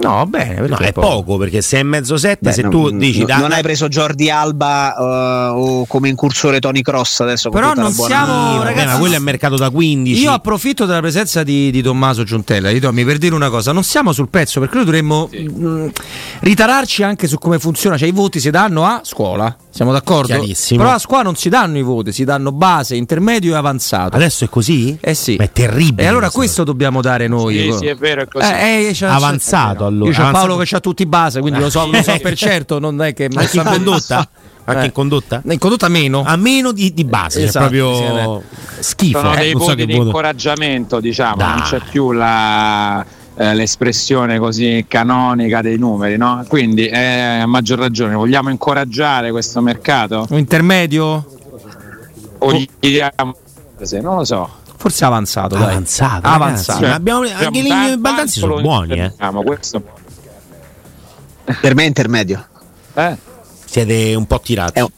B: No, bene,
A: No, è poco perché se è mezzo 7,
C: Beh,
A: se
C: non-
A: tu dici
C: non,
A: da-
C: non hai preso Jordi Alba eh, o come incursore Tony Cross adesso
B: Però non
C: buona-
B: siamo-
A: Sì, vabbè,
B: ragazzi,
A: ma quello è mercato da 15.
B: Io approfitto della presenza di, di Tommaso Giuntella, di Tommy, per dire una cosa: non siamo sul pezzo perché noi dovremmo mh, ritararci anche su come funziona. Cioè, i voti si danno a scuola, siamo d'accordo?
A: Chiarissimo.
B: Però a scuola non si danno i voti, si danno base, intermedio e avanzato.
A: Adesso è così?
B: Eh sì.
A: Ma è terribile.
B: E allora questo dobbiamo dare noi.
E: Sì, sì, è vero, è così.
B: Eh, eh,
A: Avanzato, allora.
B: Io c'ho. Paolo che c'ha tutti i base, quindi lo so, lo so per certo. Non è che.
A: Anche in condotta? Anche
B: Eh.
A: in condotta?
B: In condotta meno.
A: A meno di, di base,
B: Esatto,
A: cioè
B: sì,
A: proprio schifo.
E: Sono
A: eh,
E: dei
A: non so
E: voti
A: che
E: di
A: voto.
E: incoraggiamento, diciamo, non
A: Dai.
E: c'è più la, eh, l'espressione così canonica dei numeri, no? Quindi eh, a maggior ragione vogliamo incoraggiare questo mercato
B: Un intermedio?
E: o gli diamo non lo so.
B: Forse avanzato. dai.
A: Avanzato,
B: Avanzato.
A: ragazzi, ma abbiamo, anche e
E: tanto
A: Baldanzi sono buoni, eh.
E: questo-
C: per me è intermedio
E: eh?
A: Siete un po' tirati.
C: È un-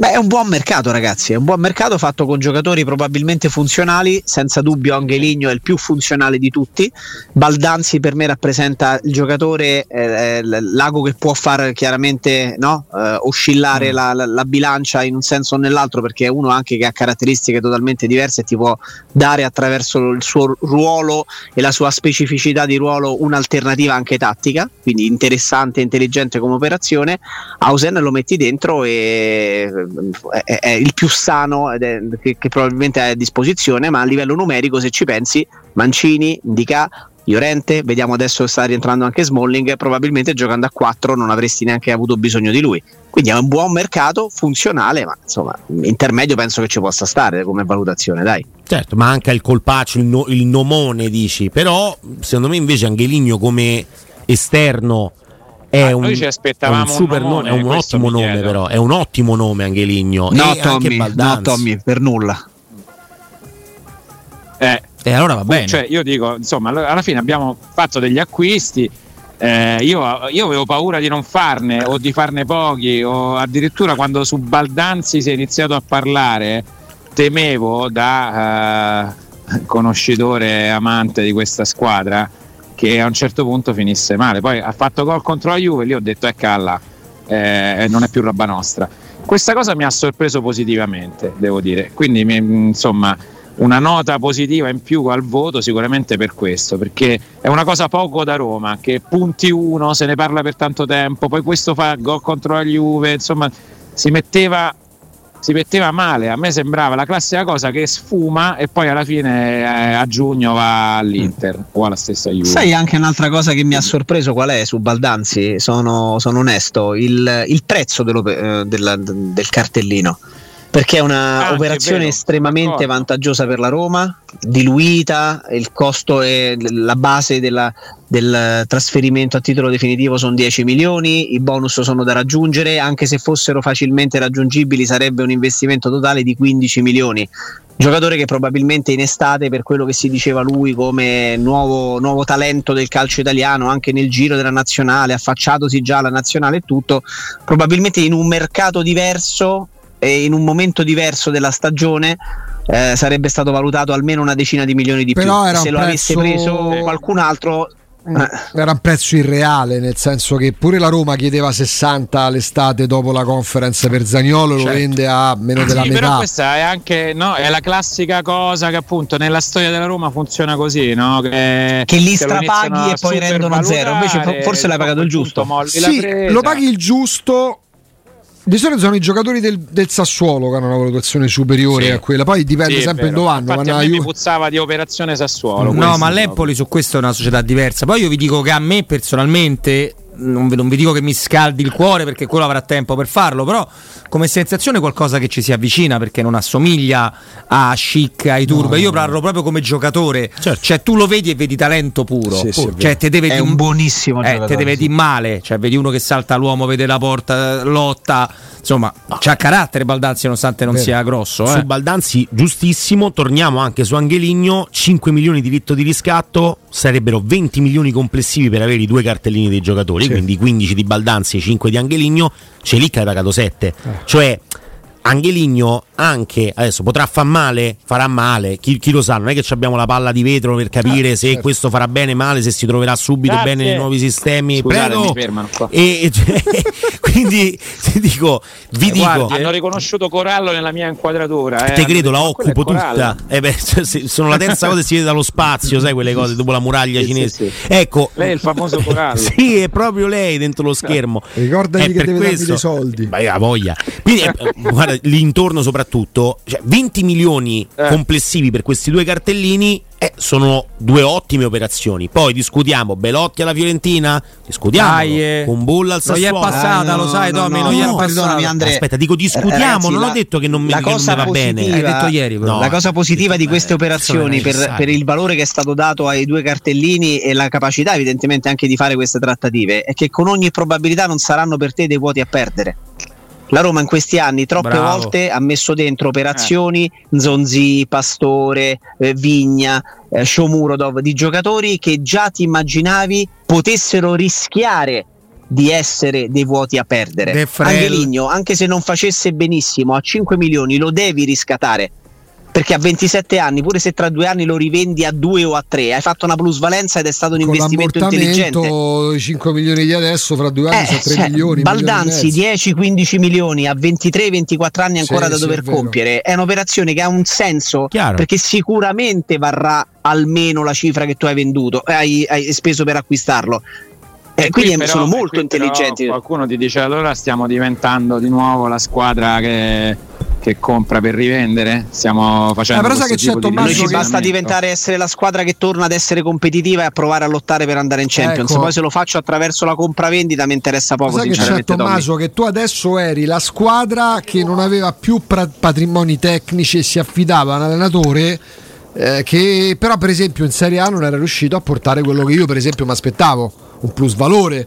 C: Beh, è un buon mercato, ragazzi. È un buon mercato fatto con giocatori probabilmente funzionali. Senza dubbio, Angeligno è il più funzionale di tutti. Baldanzi per me rappresenta il giocatore, eh, l- l'ago che può far chiaramente no? Eh, oscillare la, la- la bilancia in un senso o nell'altro, perché è uno anche che ha caratteristiche totalmente diverse e ti può dare attraverso il suo ruolo e la sua specificità di ruolo un'alternativa anche tattica. Quindi interessante e intelligente come operazione. Ausen lo metti dentro e è, è il più sano è- che, che probabilmente hai a disposizione, ma a livello numerico, se ci pensi, Mancini, Indica, Llorente, vediamo adesso sta rientrando anche Smalling, probabilmente giocando a 4 non avresti neanche avuto bisogno di lui. Quindi è un buon mercato, funzionale, ma insomma, intermedio penso che ci possa stare come valutazione, dai.
A: Certo, manca il colpaccio, il, no- il nomone, dici. Però, secondo me, invece, Angeligno come esterno è ah, un, è un super nome, è un ottimo nome però, è un ottimo nome Angeligno.
C: No, Tommy, no Tommy, per nulla.
B: Eh, e allora va bene.
E: Cioè, io dico, insomma, alla fine abbiamo fatto degli acquisti. Eh, io, io, avevo paura di non farne o di farne pochi, o addirittura quando su Baldanzi si è iniziato a parlare, temevo da eh, conoscitore amante di questa squadra che a un certo punto finisse male. Poi ha fatto gol contro la Juve, lì ho detto è calla, eh, non è più roba nostra. Questa cosa mi ha sorpreso positivamente, devo dire. Quindi insomma una nota positiva in più al voto sicuramente per questo, perché è una cosa poco da Roma, che punti uno, se ne parla per tanto tempo, poi questo fa gol contro la Juve, insomma si metteva si metteva male. A me sembrava la classica cosa che sfuma e poi alla fine eh, a giugno va all'Inter mm. o alla stessa Juve.
C: Sai anche un'altra cosa che mi ha sorpreso qual è su Baldanzi? Sono, sono onesto, il, il prezzo eh, del, del cartellino perché è un'operazione ah, estremamente vantaggiosa per la Roma, diluita, il costo e la base della, del trasferimento a titolo definitivo sono 10 milioni, i bonus sono da raggiungere, anche se fossero facilmente raggiungibili sarebbe un investimento totale di 15 milioni. Giocatore che probabilmente in estate, per quello che si diceva lui come nuovo, nuovo talento del calcio italiano, anche nel giro della nazionale, affacciatosi già alla nazionale e tutto, probabilmente in un mercato diverso e in un momento diverso della stagione eh, sarebbe stato valutato almeno una decina di milioni di
D: Però
C: più.
D: Se
C: lo
D: prezzo...
C: avesse preso qualcun altro
D: eh. era un prezzo irreale, nel senso che pure la Roma chiedeva 60 l'estate dopo la conference per Zagnolo, certo. lo vende a meno della sì, metà.
E: Però questa è anche no, è la classica cosa che appunto nella storia della Roma funziona così, no?
C: che, che li strapaghi e poi rendono zero. Invece forse l'hai pagato il giusto.
D: Sì, lo paghi il giusto di solito sono i giocatori del, del, Sassuolo che hanno una valutazione superiore sì. a quella, poi dipende sì, sempre dove vanno.
E: Infatti a mi puzzava di operazione Sassuolo.
B: No, ma l'Empoli su questo è una società diversa. Poi io vi dico che a me personalmente non vi, non vi, dico che mi scaldi il cuore perché quello avrà tempo per farlo, però come sensazione qualcosa che ci si avvicina perché non assomiglia a Chic, ai Turbo. No, Io parlo proprio come giocatore, certo. cioè tu lo vedi e vedi talento puro, sì, sì, cioè te deve
C: è un buonissimo
B: eh, te deve di male, cioè vedi uno che salta l'uomo, vede la porta, lotta, insomma, no. c'ha carattere Baldanzi nonostante non Vero. sia grosso.
A: Eh. Su Baldanzi giustissimo, torniamo anche su Angeligno, 5 milioni di diritto di riscatto, sarebbero 20 milioni complessivi per avere i due cartellini dei giocatori, sì. quindi 15 di Baldanzi e 5 di Angeligno, Celic ha pagato 7. Eh. Cioè Angeligno anche adesso potrà far male, farà male, chi, chi, lo sa, non è che abbiamo la palla di vetro per capire ah, se certo. questo farà bene o male, se si troverà subito Grazie. bene nei nuovi sistemi.
E: Scusate,
A: Prego. E, cioè, quindi ti dico, vi eh, dico. Guardi,
E: hanno riconosciuto Corallo nella mia inquadratura.
A: Eh. Te credo, la occupo tutta. Eh beh, cioè, sono la terza cosa che si vede dallo spazio, sai quelle cose dopo la muraglia sì, cinese. Sì, sì. Ecco.
E: Lei è il famoso Corallo.
A: sì, è proprio lei dentro lo schermo.
D: Ricordati che deve questo, dei soldi.
A: Vai, la voglia. Quindi, eh, guarda, l'intorno soprattutto, cioè 20 milioni eh. complessivi per questi due cartellini eh, sono due ottime operazioni. Poi discutiamo Belotti alla Fiorentina, discutiamo
B: Dai,
A: con Bulla al Sassuolo.
B: Non gli è passata, eh, lo sai, no, Tommy, no, non gli è passata.
A: Aspetta, dico discutiamo, Ragazzi, non la, ho detto che non mi, la cosa non mi va bene.
C: Hai detto ieri, no, la cosa positiva di queste operazioni per, per il valore che è stato dato ai due cartellini e la capacità evidentemente anche di fare queste trattative è che con ogni probabilità non saranno per te dei vuoti a perdere la Roma in questi anni troppe Bravo. volte ha messo dentro operazioni eh. Zonzi, Pastore, eh, Vigna, eh, Shomurodov di giocatori che già ti immaginavi potessero rischiare di essere dei vuoti a perdere. Angeligno, anche se non facesse benissimo, a 5 milioni lo devi riscattare perché a 27 anni, pure se tra due anni lo rivendi a 2 o a 3, hai fatto una plusvalenza ed è stato un Con investimento intelligente.
D: 5 milioni di adesso, fra due anni eh, sono 3 cioè, milioni.
C: Baldanzi 10-15 milioni a 23-24 anni ancora sì, da dover sì, compiere. È un'operazione che ha un senso Chiaro. perché sicuramente varrà almeno la cifra che tu hai venduto, hai, hai speso per acquistarlo. Eh, quindi però, sono molto intelligenti.
E: Qualcuno ti dice allora stiamo diventando di nuovo la squadra che che compra per rivendere. Stiamo facendo. Eh, però sai che c'è Tommaso.
C: Noi ci basta diventare essere la squadra che torna ad essere competitiva e a provare a lottare per andare in Champions. Ecco. Poi se lo faccio attraverso la compravendita mi interessa poco.
D: Sai che c'è Tommaso Tommy. che tu adesso eri la squadra che non aveva più patrimoni tecnici e si affidava a un allenatore. Eh, che però per esempio in Serie A non era riuscito a portare quello che io per esempio mi aspettavo un plus valore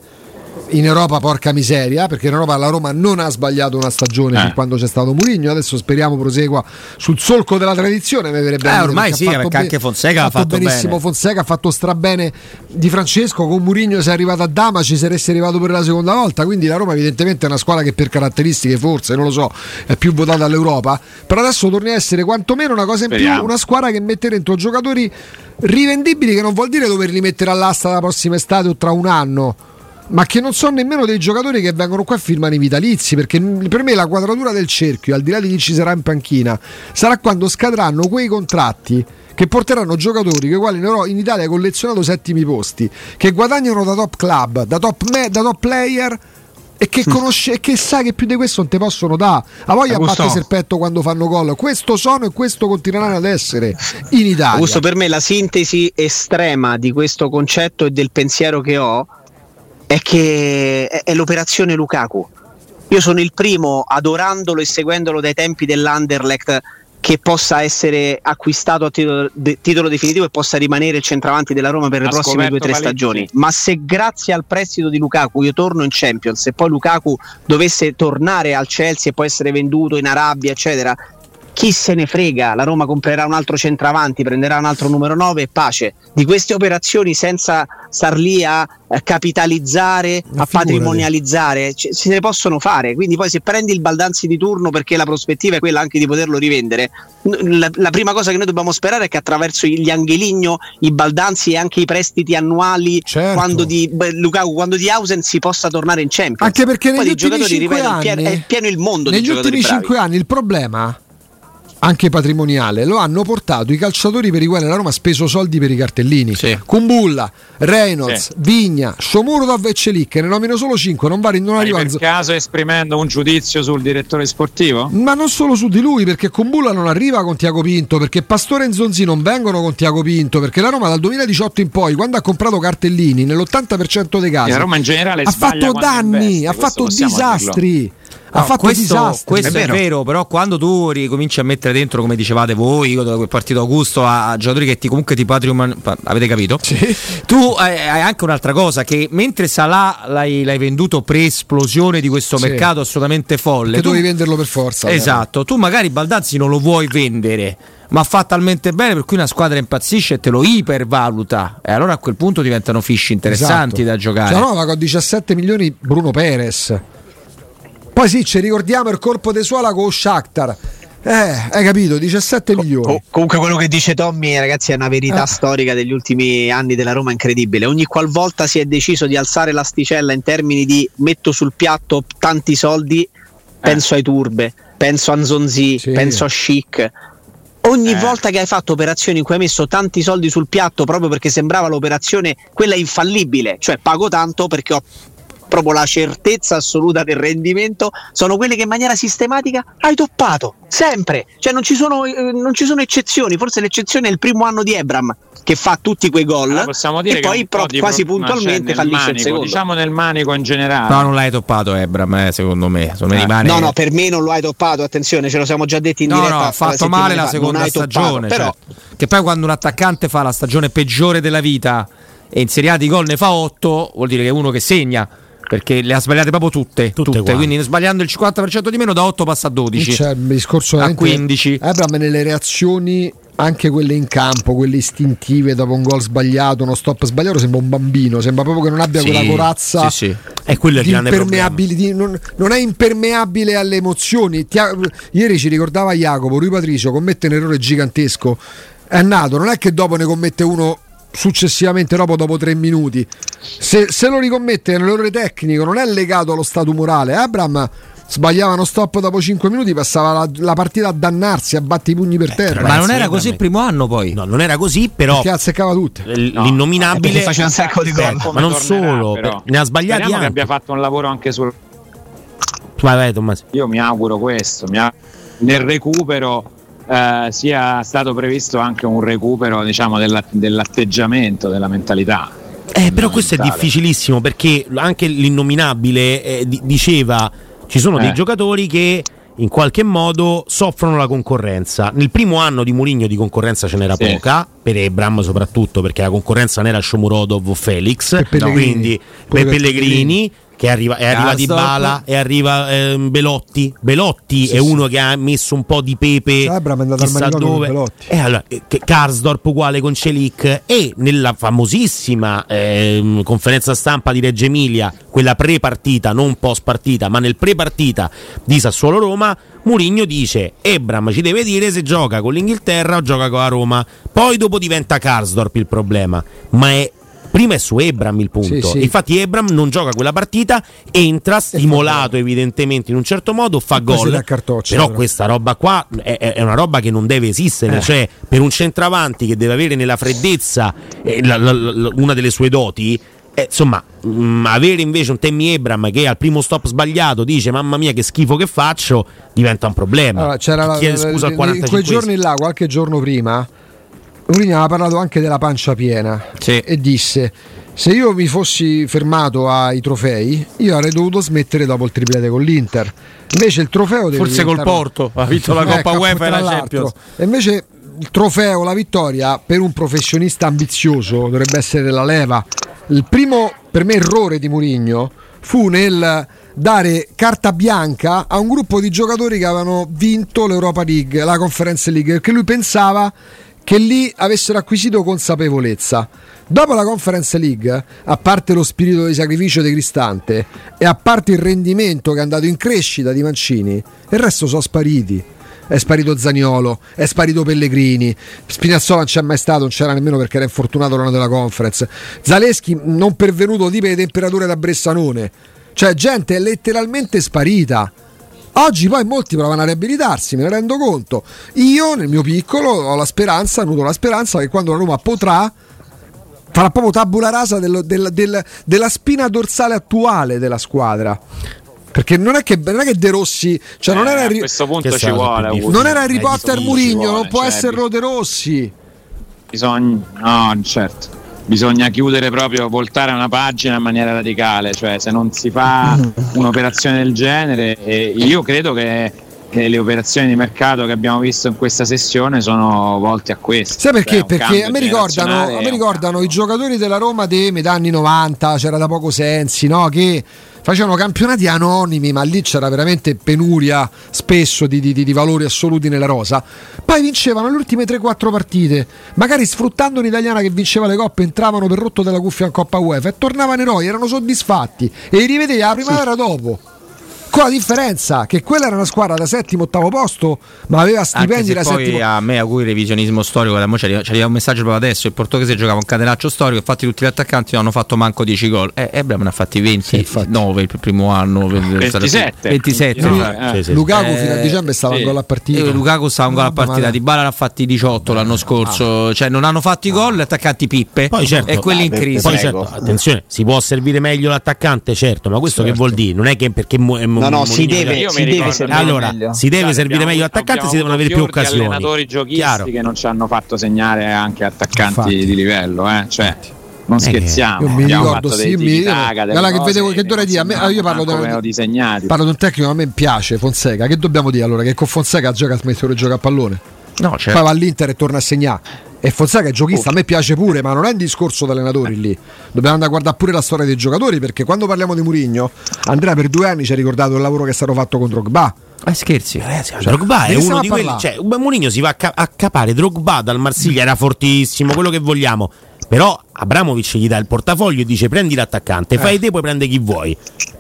D: in Europa porca miseria, perché in Europa la Roma non ha sbagliato una stagione eh. quando c'è stato Mourinho, adesso speriamo prosegua sul solco della tradizione, mi verrebbe
B: eh, ormai sì, perché anche Fonseca ha fatto
D: benissimo,
B: bene.
D: Fonseca ha fatto strabene di Francesco, con Mourinho si è arrivato a Dama, ci saresti arrivato per la seconda volta, quindi la Roma evidentemente è una squadra che per caratteristiche forse, non lo so, è più votata all'Europa, però adesso torni a essere quantomeno una cosa in Speriamo. più, una squadra che mette dentro giocatori rivendibili che non vuol dire doverli mettere all'asta la prossima estate o tra un anno ma che non sono nemmeno dei giocatori che vengono qua a firmare i vitalizi, perché per me la quadratura del cerchio, al di là di chi ci sarà in panchina, sarà quando scadranno quei contratti che porteranno giocatori che quali in Italia hanno collezionato settimi posti, che guadagnano da top club, da top, me, da top player e che, conosce, e che sa che più di questo non ti possono dare. A voglia batte serpetto quando fanno gol. Questo sono e questo continueranno ad essere in Italia.
C: Augusto, per me la sintesi estrema di questo concetto e del pensiero che ho è che è l'operazione Lukaku. Io sono il primo adorandolo e seguendolo dai tempi dell'Anderlecht che possa essere acquistato a titolo, de, titolo, definitivo e possa rimanere il centravanti della Roma per le ha prossime due o tre stagioni. Ma se grazie al prestito di Lukaku io torno in Champions e poi Lukaku dovesse tornare al Chelsea e poi essere venduto in Arabia, eccetera, chi se ne frega, la Roma comprerà un altro centravanti, prenderà un altro numero 9 e pace. Di queste operazioni senza star lì a capitalizzare, a patrimonializzare, c- se ne possono fare. Quindi poi se prendi il Baldanzi di turno perché la prospettiva è quella anche di poterlo rivendere, la, la prima cosa che noi dobbiamo sperare è che attraverso gli Angeligno, i Baldanzi e anche i prestiti annuali certo. quando di beh, Lukaku, quando di Hausen si possa tornare in Champions.
D: Anche perché negli ultimi 5 anni
C: è pieno il mondo
D: negli ultimi
C: 5
D: anni il problema anche patrimoniale, lo hanno portato i calciatori per i quali la Roma ha speso soldi per i cartellini. Sì. Kumbulla, Reynolds, sì. Vigna, Shomurdov e Celic, ne nomino solo 5, non, vari, non arrivano.
E: Per caso esprimendo un giudizio sul direttore sportivo?
D: Ma non solo su di lui, perché Kumbulla non arriva con Tiago Pinto, perché Pastore e Zonzi non vengono con Tiago Pinto, perché la Roma dal 2018 in poi, quando ha comprato cartellini, nell'80% dei casi,
E: la Roma in generale
D: ha fatto danni, investe, ha fatto disastri. Dirlo ha fatto
B: questo,
D: disastri.
B: Questo è vero. è vero. però quando tu ricominci a mettere dentro, come dicevate voi, da quel partito Augusto, a, a giocatori che ti, comunque ti patrimonio, avete capito?
D: Sì.
B: Tu hai, hai, anche un'altra cosa, che mentre Salah l'hai, l'hai venduto pre-esplosione di questo sì. mercato assolutamente folle.
D: Che tu, dovevi venderlo per forza.
B: Esatto, beh. tu magari Baldazzi non lo vuoi vendere ma fa talmente bene per cui una squadra impazzisce e te lo ipervaluta e allora a quel punto diventano fish interessanti esatto. da giocare.
D: Cioè, no, con 17 milioni Bruno Perez poi sì, ci ricordiamo il colpo di suola con Shakhtar. Eh, hai capito, 17 milioni. Com-
C: comunque quello che dice Tommy, ragazzi, è una verità eh. storica degli ultimi anni della Roma incredibile. Ogni qualvolta si è deciso di alzare l'asticella in termini di metto sul piatto tanti soldi, eh. penso ai turbe, penso a Nzonzi, sì. penso a Chic. Ogni eh. volta che hai fatto operazioni in cui hai messo tanti soldi sul piatto proprio perché sembrava l'operazione quella infallibile, cioè pago tanto perché ho proprio la certezza assoluta del rendimento, sono quelle che in maniera sistematica hai toppato, sempre. Cioè non ci sono, eh, non ci sono eccezioni, forse l'eccezione è il primo anno di Ebram che fa tutti quei gol allora possiamo dire e poi pro- quasi pro- puntualmente fallisce manico, il secondo.
E: Diciamo nel manico in generale.
B: No, non l'hai toppato Ebram, eh, secondo me.
C: Eh. Rimane... No, no, per me non lo hai toppato, attenzione, ce lo siamo già detti in
B: no,
C: diretta.
B: No, ha fatto male la seconda stagione. Toppato, però... Cioè, che poi quando un attaccante fa la stagione peggiore della vita e in Serie A di gol ne fa 8, vuol dire che è uno che segna perché le ha sbagliate proprio tutte, tutte, tutte. quindi sbagliando il 50% di meno da 8 passa a 12
D: c'è il discorso
B: a 15
D: Abram nelle reazioni anche quelle in campo, quelle istintive dopo un gol sbagliato, uno stop sbagliato, sembra un bambino, sembra proprio che non abbia sì, quella corazza.
B: Sì, sì. È quello il grande
D: di, non, non, è impermeabile alle emozioni. Ha, ieri ci ricordava Jacopo, Rui Patricio commette un errore gigantesco. È nato, non è che dopo ne commette uno successivamente dopo, dopo tre minuti. Se, se lo ricommette nell'errore tecnico, non è legato allo stato morale. Abram sbagliava uno stop dopo 5 minuti, passava la, la, partita a dannarsi, a batti i pugni per eh, terra.
B: Ma non era così il primo anno poi?
A: No, non era così, però.
D: Perché azzeccava tutte.
A: L'innominabile.
C: No, faceva un sacco di gol.
A: Ma non solo, però. ne ha sbagliati Speriamo
E: anche. che abbia fatto un lavoro anche sul.
A: Vai, vai, Tommaso.
E: Io mi auguro questo. Mi auguro... Nel recupero eh, sia stato previsto anche un recupero diciamo, della, dell'atteggiamento, della mentalità.
A: Eh, però questo è difficilissimo perché anche l'innominabile eh, d- diceva ci sono dei eh. giocatori che in qualche modo soffrono la concorrenza. Nel primo anno di Mourinho di concorrenza ce n'era sì. poca, per Ebram soprattutto perché la concorrenza non era Shomurodov o Felix, per Pellegrini, quindi per Pellegrini, Pellegrini che arriva, è arriva Di Bala e arriva eh, Belotti. Belotti sì, è sì. uno che ha messo un po' di pepe
D: Abram è andato chissà dove.
A: E allora, eh, Karsdorp uguale con Celic e nella famosissima eh, conferenza stampa di Reggio Emilia, quella pre-partita, non post-partita, ma nel pre-partita di Sassuolo Roma, Murigno dice Ebram ci deve dire se gioca con l'Inghilterra o gioca con la Roma. Poi dopo diventa Karsdorp il problema, ma è prima è su Ebram il punto. Sì, sì. Infatti, Ebram non gioca quella partita, entra stimolato evidentemente in un certo modo, fa gol. Però, però questa roba qua è, è, una roba che non deve esistere. Eh. Cioè, per un centravanti che deve avere nella freddezza eh, la, la, la, una delle sue doti. Eh, insomma, mh, mm, avere invece un Temmi Ebram che al primo stop sbagliato dice mamma mia che schifo che faccio diventa un problema.
D: Allora, c'era la, scusa al 45 in quei giorni là, qualche giorno prima, Mourinho aveva parlato anche della pancia piena sì. e disse se io mi fossi fermato ai trofei io avrei dovuto smettere dopo il triplete con l'Inter. Invece il trofeo deve
B: forse col Porto ha vinto la Coppa ecco, UEFA e la Champions.
D: E invece il trofeo, la vittoria per un professionista ambizioso dovrebbe essere la leva. Il primo per me errore di Mourinho fu nel dare carta bianca a un gruppo di giocatori che avevano vinto l'Europa League, la Conference League, perché lui pensava che lì avessero acquisito consapevolezza. Dopo la Conference League, a parte lo spirito di sacrificio di Cristante e a parte il rendimento che è andato in crescita di Mancini, il resto sono spariti. È sparito Zaniolo, è sparito Pellegrini, Spinazzola non c'è mai stato, non c'era nemmeno perché era infortunato l'anno della conference. Zaleschi non pervenuto tipo le temperature da Bressanone. Cioè, gente è letteralmente sparita. Oggi poi molti provano a riabilitarsi, me ne rendo conto. Io nel mio piccolo ho la speranza, nudo la speranza che quando la Roma potrà farà proprio tabula rasa del, del, del, della spina dorsale attuale della squadra. Perché non è che, non è che De Rossi, cioè eh, non era
E: a questo punto ci vuole.
D: Non era Harry Potter Murigno, non può cioè, esserlo De Rossi.
E: Bisogna, no, certo bisogna chiudere proprio, voltare una pagina in maniera radicale, cioè se non si fa un'operazione del genere, io credo che le operazioni di mercato che abbiamo visto in questa sessione sono volte a questo.
D: Sai perché? Cioè, perché a me ricordano, a me ricordano i giocatori della Roma dei metà anni 90, c'era da poco Sensi, no? che facevano campionati anonimi, ma lì c'era veramente penuria spesso di, di, di valori assoluti nella rosa. Poi vincevano le ultime 3-4 partite, magari sfruttando un'italiana che vinceva le coppe, entravano per rotto della cuffia in Coppa UEFA e tornavano eroi, erano soddisfatti e li rivedevi la primavera sì. dopo. Con la differenza che quella era una squadra da settimo, ottavo posto, ma aveva stipendi da
B: poi
D: settimo.
B: A me auguri revisionismo storico. Da ci arriva un messaggio proprio adesso. Il portoghese giocava un catenaccio storico. Infatti, tutti gli attaccanti non hanno fatto manco 10 gol. Eh, Ebram ne ha fatti 29 sì, il primo anno.
E: 27.
B: 27.
D: No, eh. sì, Lukaku eh, fino a dicembre stava sì. un gol a partita. Eh,
B: Lukaku stava un gol a partita. Di Bala ne ha fatti 18 l'anno scorso. Ah. Cioè, non hanno fatto i gol. Gli attaccanti pippe.
A: Poi certo,
B: e quelli in crisi.
A: Poi certo, attenzione, si può servire meglio l'attaccante, certo. Ma questo certo. che vuol dire? Non è che perché.
C: No, no, si deve io si deve
A: servire allora, meglio. si deve servire meglio l'attaccante, si devono avere più occasioni. Gli
E: allenatori giochisti Chiaro. che non ci hanno fatto segnare anche attaccanti Infatti. di livello, eh? cioè, non eh, scherziamo.
D: Io mi ricordo, sì, mi ricordo. che vedevo che dovrei dire, me, io parlo,
E: da, disegnati.
D: parlo di un tecnico, a me piace Fonseca. Che dobbiamo dire allora? Che con Fonseca gioca a smettere di giocare a pallone? No, certo. Poi va all'Inter e torna a segnare. E Fonseca è giochista, a me piace pure, ma non è un discorso da allenatori lì. Dobbiamo andare a guardare pure la storia dei giocatori, perché quando parliamo di Murigno, Andrea per due anni ci ha ricordato il lavoro che è stato fatto con Drogba.
B: Eh, scherzi,
A: ragazzi, cioè, Drogba è uno di quelli. Cioè, Mourinho si va a accapare Drogba dal Marsiglia, era fortissimo, quello che vogliamo. Però Abramovic gli dà il portafoglio e dice: prendi l'attaccante, fai eh. te, poi prende chi vuoi.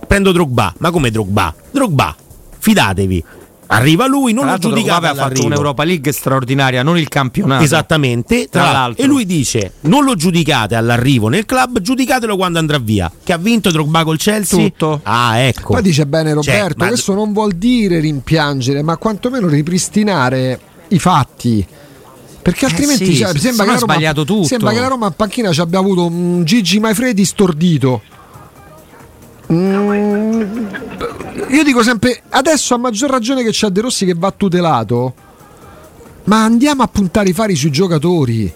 A: Prendo Drogba, ma come Drogba? Drogba, fidatevi. Arriva lui, non lo giudicava.
B: Ha fatto un'Europa League straordinaria, non il campionato.
A: Esattamente. Tra, tra l'altro. E lui dice: Non lo giudicate all'arrivo nel club, giudicatelo quando andrà via. Che ha vinto Drogba col Chelsea.
B: Tutto.
A: Ah, ecco.
D: Poi dice bene cioè, Roberto: cioè, ma... questo non vuol dire rimpiangere, ma quantomeno ripristinare i fatti. Perché altrimenti eh sì, cioè, sembra, che Roma,
B: sbagliato tutto.
D: sembra che la Roma a panchina ci abbia avuto un Gigi Maifredi stordito. Mm, io dico sempre, adesso a maggior ragione che c'è De Rossi che va tutelato, ma andiamo a puntare i fari sui giocatori.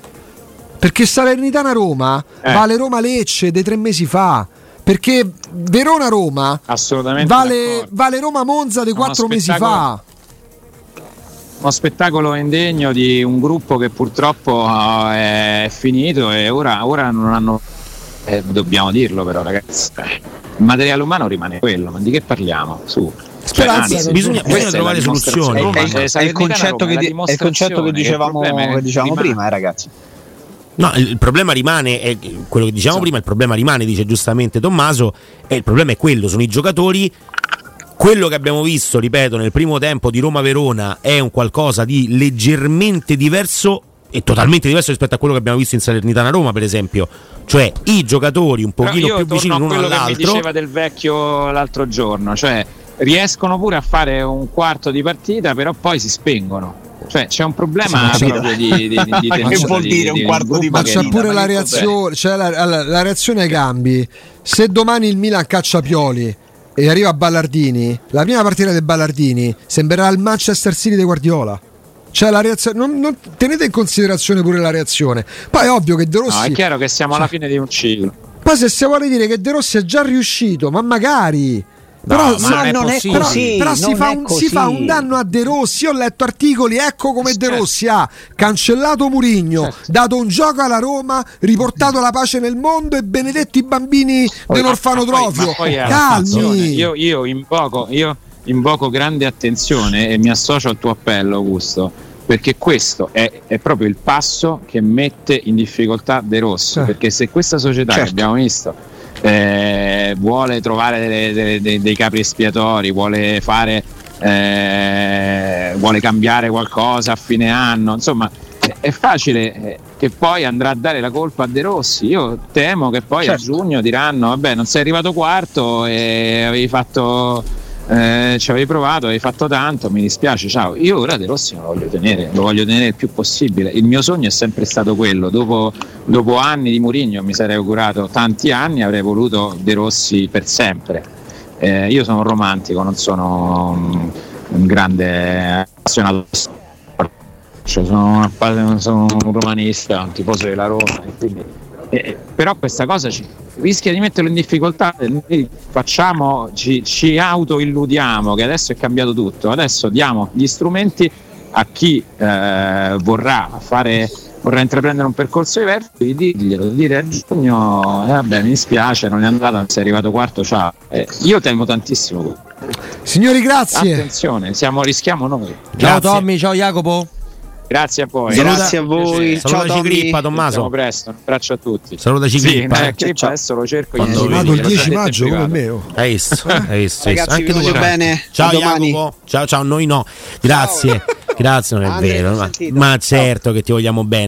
D: Perché Salernitana Roma eh. vale Roma Lecce dei tre mesi fa. Perché Verona Roma vale, vale, Roma Monza dei quattro mesi fa.
E: Uno spettacolo indegno di un gruppo che purtroppo uh, è finito e ora, ora non hanno. Eh, dobbiamo dirlo, però, ragazzi il materiale umano rimane quello, ma di che parliamo? Su.
A: Speranza, cioè, bisogna, bisogna trovare soluzioni.
C: È, è, è, il concetto che, di, è il concetto che dicevamo, che dicevamo prima, eh, ragazzi.
A: No, il problema rimane, è quello che dicevamo sì. prima, il problema rimane, dice giustamente Tommaso, e il problema è quello, sono i giocatori. Quello che abbiamo visto, ripeto, nel primo tempo di Roma-Verona è un qualcosa di leggermente diverso e totalmente diverso rispetto a quello che abbiamo visto in Salernitana Roma, per esempio. Cioè, i giocatori un pochino più vicini l'uno all'altro. quello
E: che mi diceva del vecchio l'altro giorno, cioè riescono pure a fare un quarto di partita, però poi si spengono. Cioè c'è un problema sì, proprio di, di, di, di
C: Che vuol dire un quarto di
D: partita? Ma c'è pure la reazione, cioè la, la, la reazione ai cambi. Se domani il Milan caccia Pioli e arriva Ballardini, la prima partita dei Ballardini sembrerà il Manchester City di Guardiola. Cioè la reazione, non, non, tenete in considerazione pure la reazione. Poi è ovvio che De Rossi. No,
E: è chiaro che siamo cioè, alla fine di un ciclo.
D: Poi se si vuole dire che De Rossi è già riuscito, ma magari però,
C: no, ma non, è così.
D: Però, però si, fa un, si, fa un, danno a De Rossi. Io ho letto articoli, ecco come certo. De Rossi ha cancellato Murigno, certo. dato un gioco alla Roma, riportato la pace nel mondo e benedetti i bambini dell'orfanotrofio. Calmi.
E: Io, io, invoco, io invoco grande attenzione e mi associo al tuo appello, Augusto perché questo è, è, proprio il passo che mette in difficoltà De Rossi. Eh. Perché se questa società certo. che abbiamo visto eh, vuole trovare dei, dei, dei, dei, capri espiatori, vuole fare eh, vuole cambiare qualcosa a fine anno, insomma è facile eh, che poi andrà a dare la colpa a De Rossi. Io temo che poi certo. a giugno diranno: Vabbè, non sei arrivato quarto e avevi fatto eh, ci avevi provato, avevi fatto tanto, mi dispiace, ciao. Io ora De Rossi lo voglio tenere, lo voglio tenere il più possibile. Il mio sogno è sempre stato quello. Dopo, dopo anni di Murigno mi sarei augurato tanti anni, avrei voluto De Rossi per sempre. Eh, io sono un romantico, non sono un, un grande appassionato cioè, sono, sono, un romanista, un tifoso della Roma, quindi, eh, però questa cosa ci, rischia di metterlo in difficoltà. Noi facciamo, ci, ci autoilludiamo che adesso è cambiato tutto, adesso diamo gli strumenti a chi eh, vorrà fare vorrà intraprendere un percorso diverso, di dirglielo, dire a giugno, eh, vabbè mi dispiace, non è andata, sei arrivato quarto, ciao. Eh, io temo tantissimo.
D: Signori, grazie.
E: Attenzione, siamo, rischiamo noi.
B: Ciao grazie. Tommy, ciao Jacopo.
E: Grazie a voi.
C: Grazie a voi.
A: Salutaci Ciao, Grippa, Tommaso.
E: Ci presto. Un abbraccio a tutti.
A: Salutaci
E: sì. Eh, adesso lo cerco.
D: Quando
E: io
D: vado il 10 maggio come me. Oh.
A: Hai visto? Hai visto?
C: Ragazzi,
A: Anche
C: voglio bene.
A: Ciao Jacopo. Ciao, ciao, noi no. Grazie. Grazie, non è vero. Ma, ma certo che ti vogliamo bene.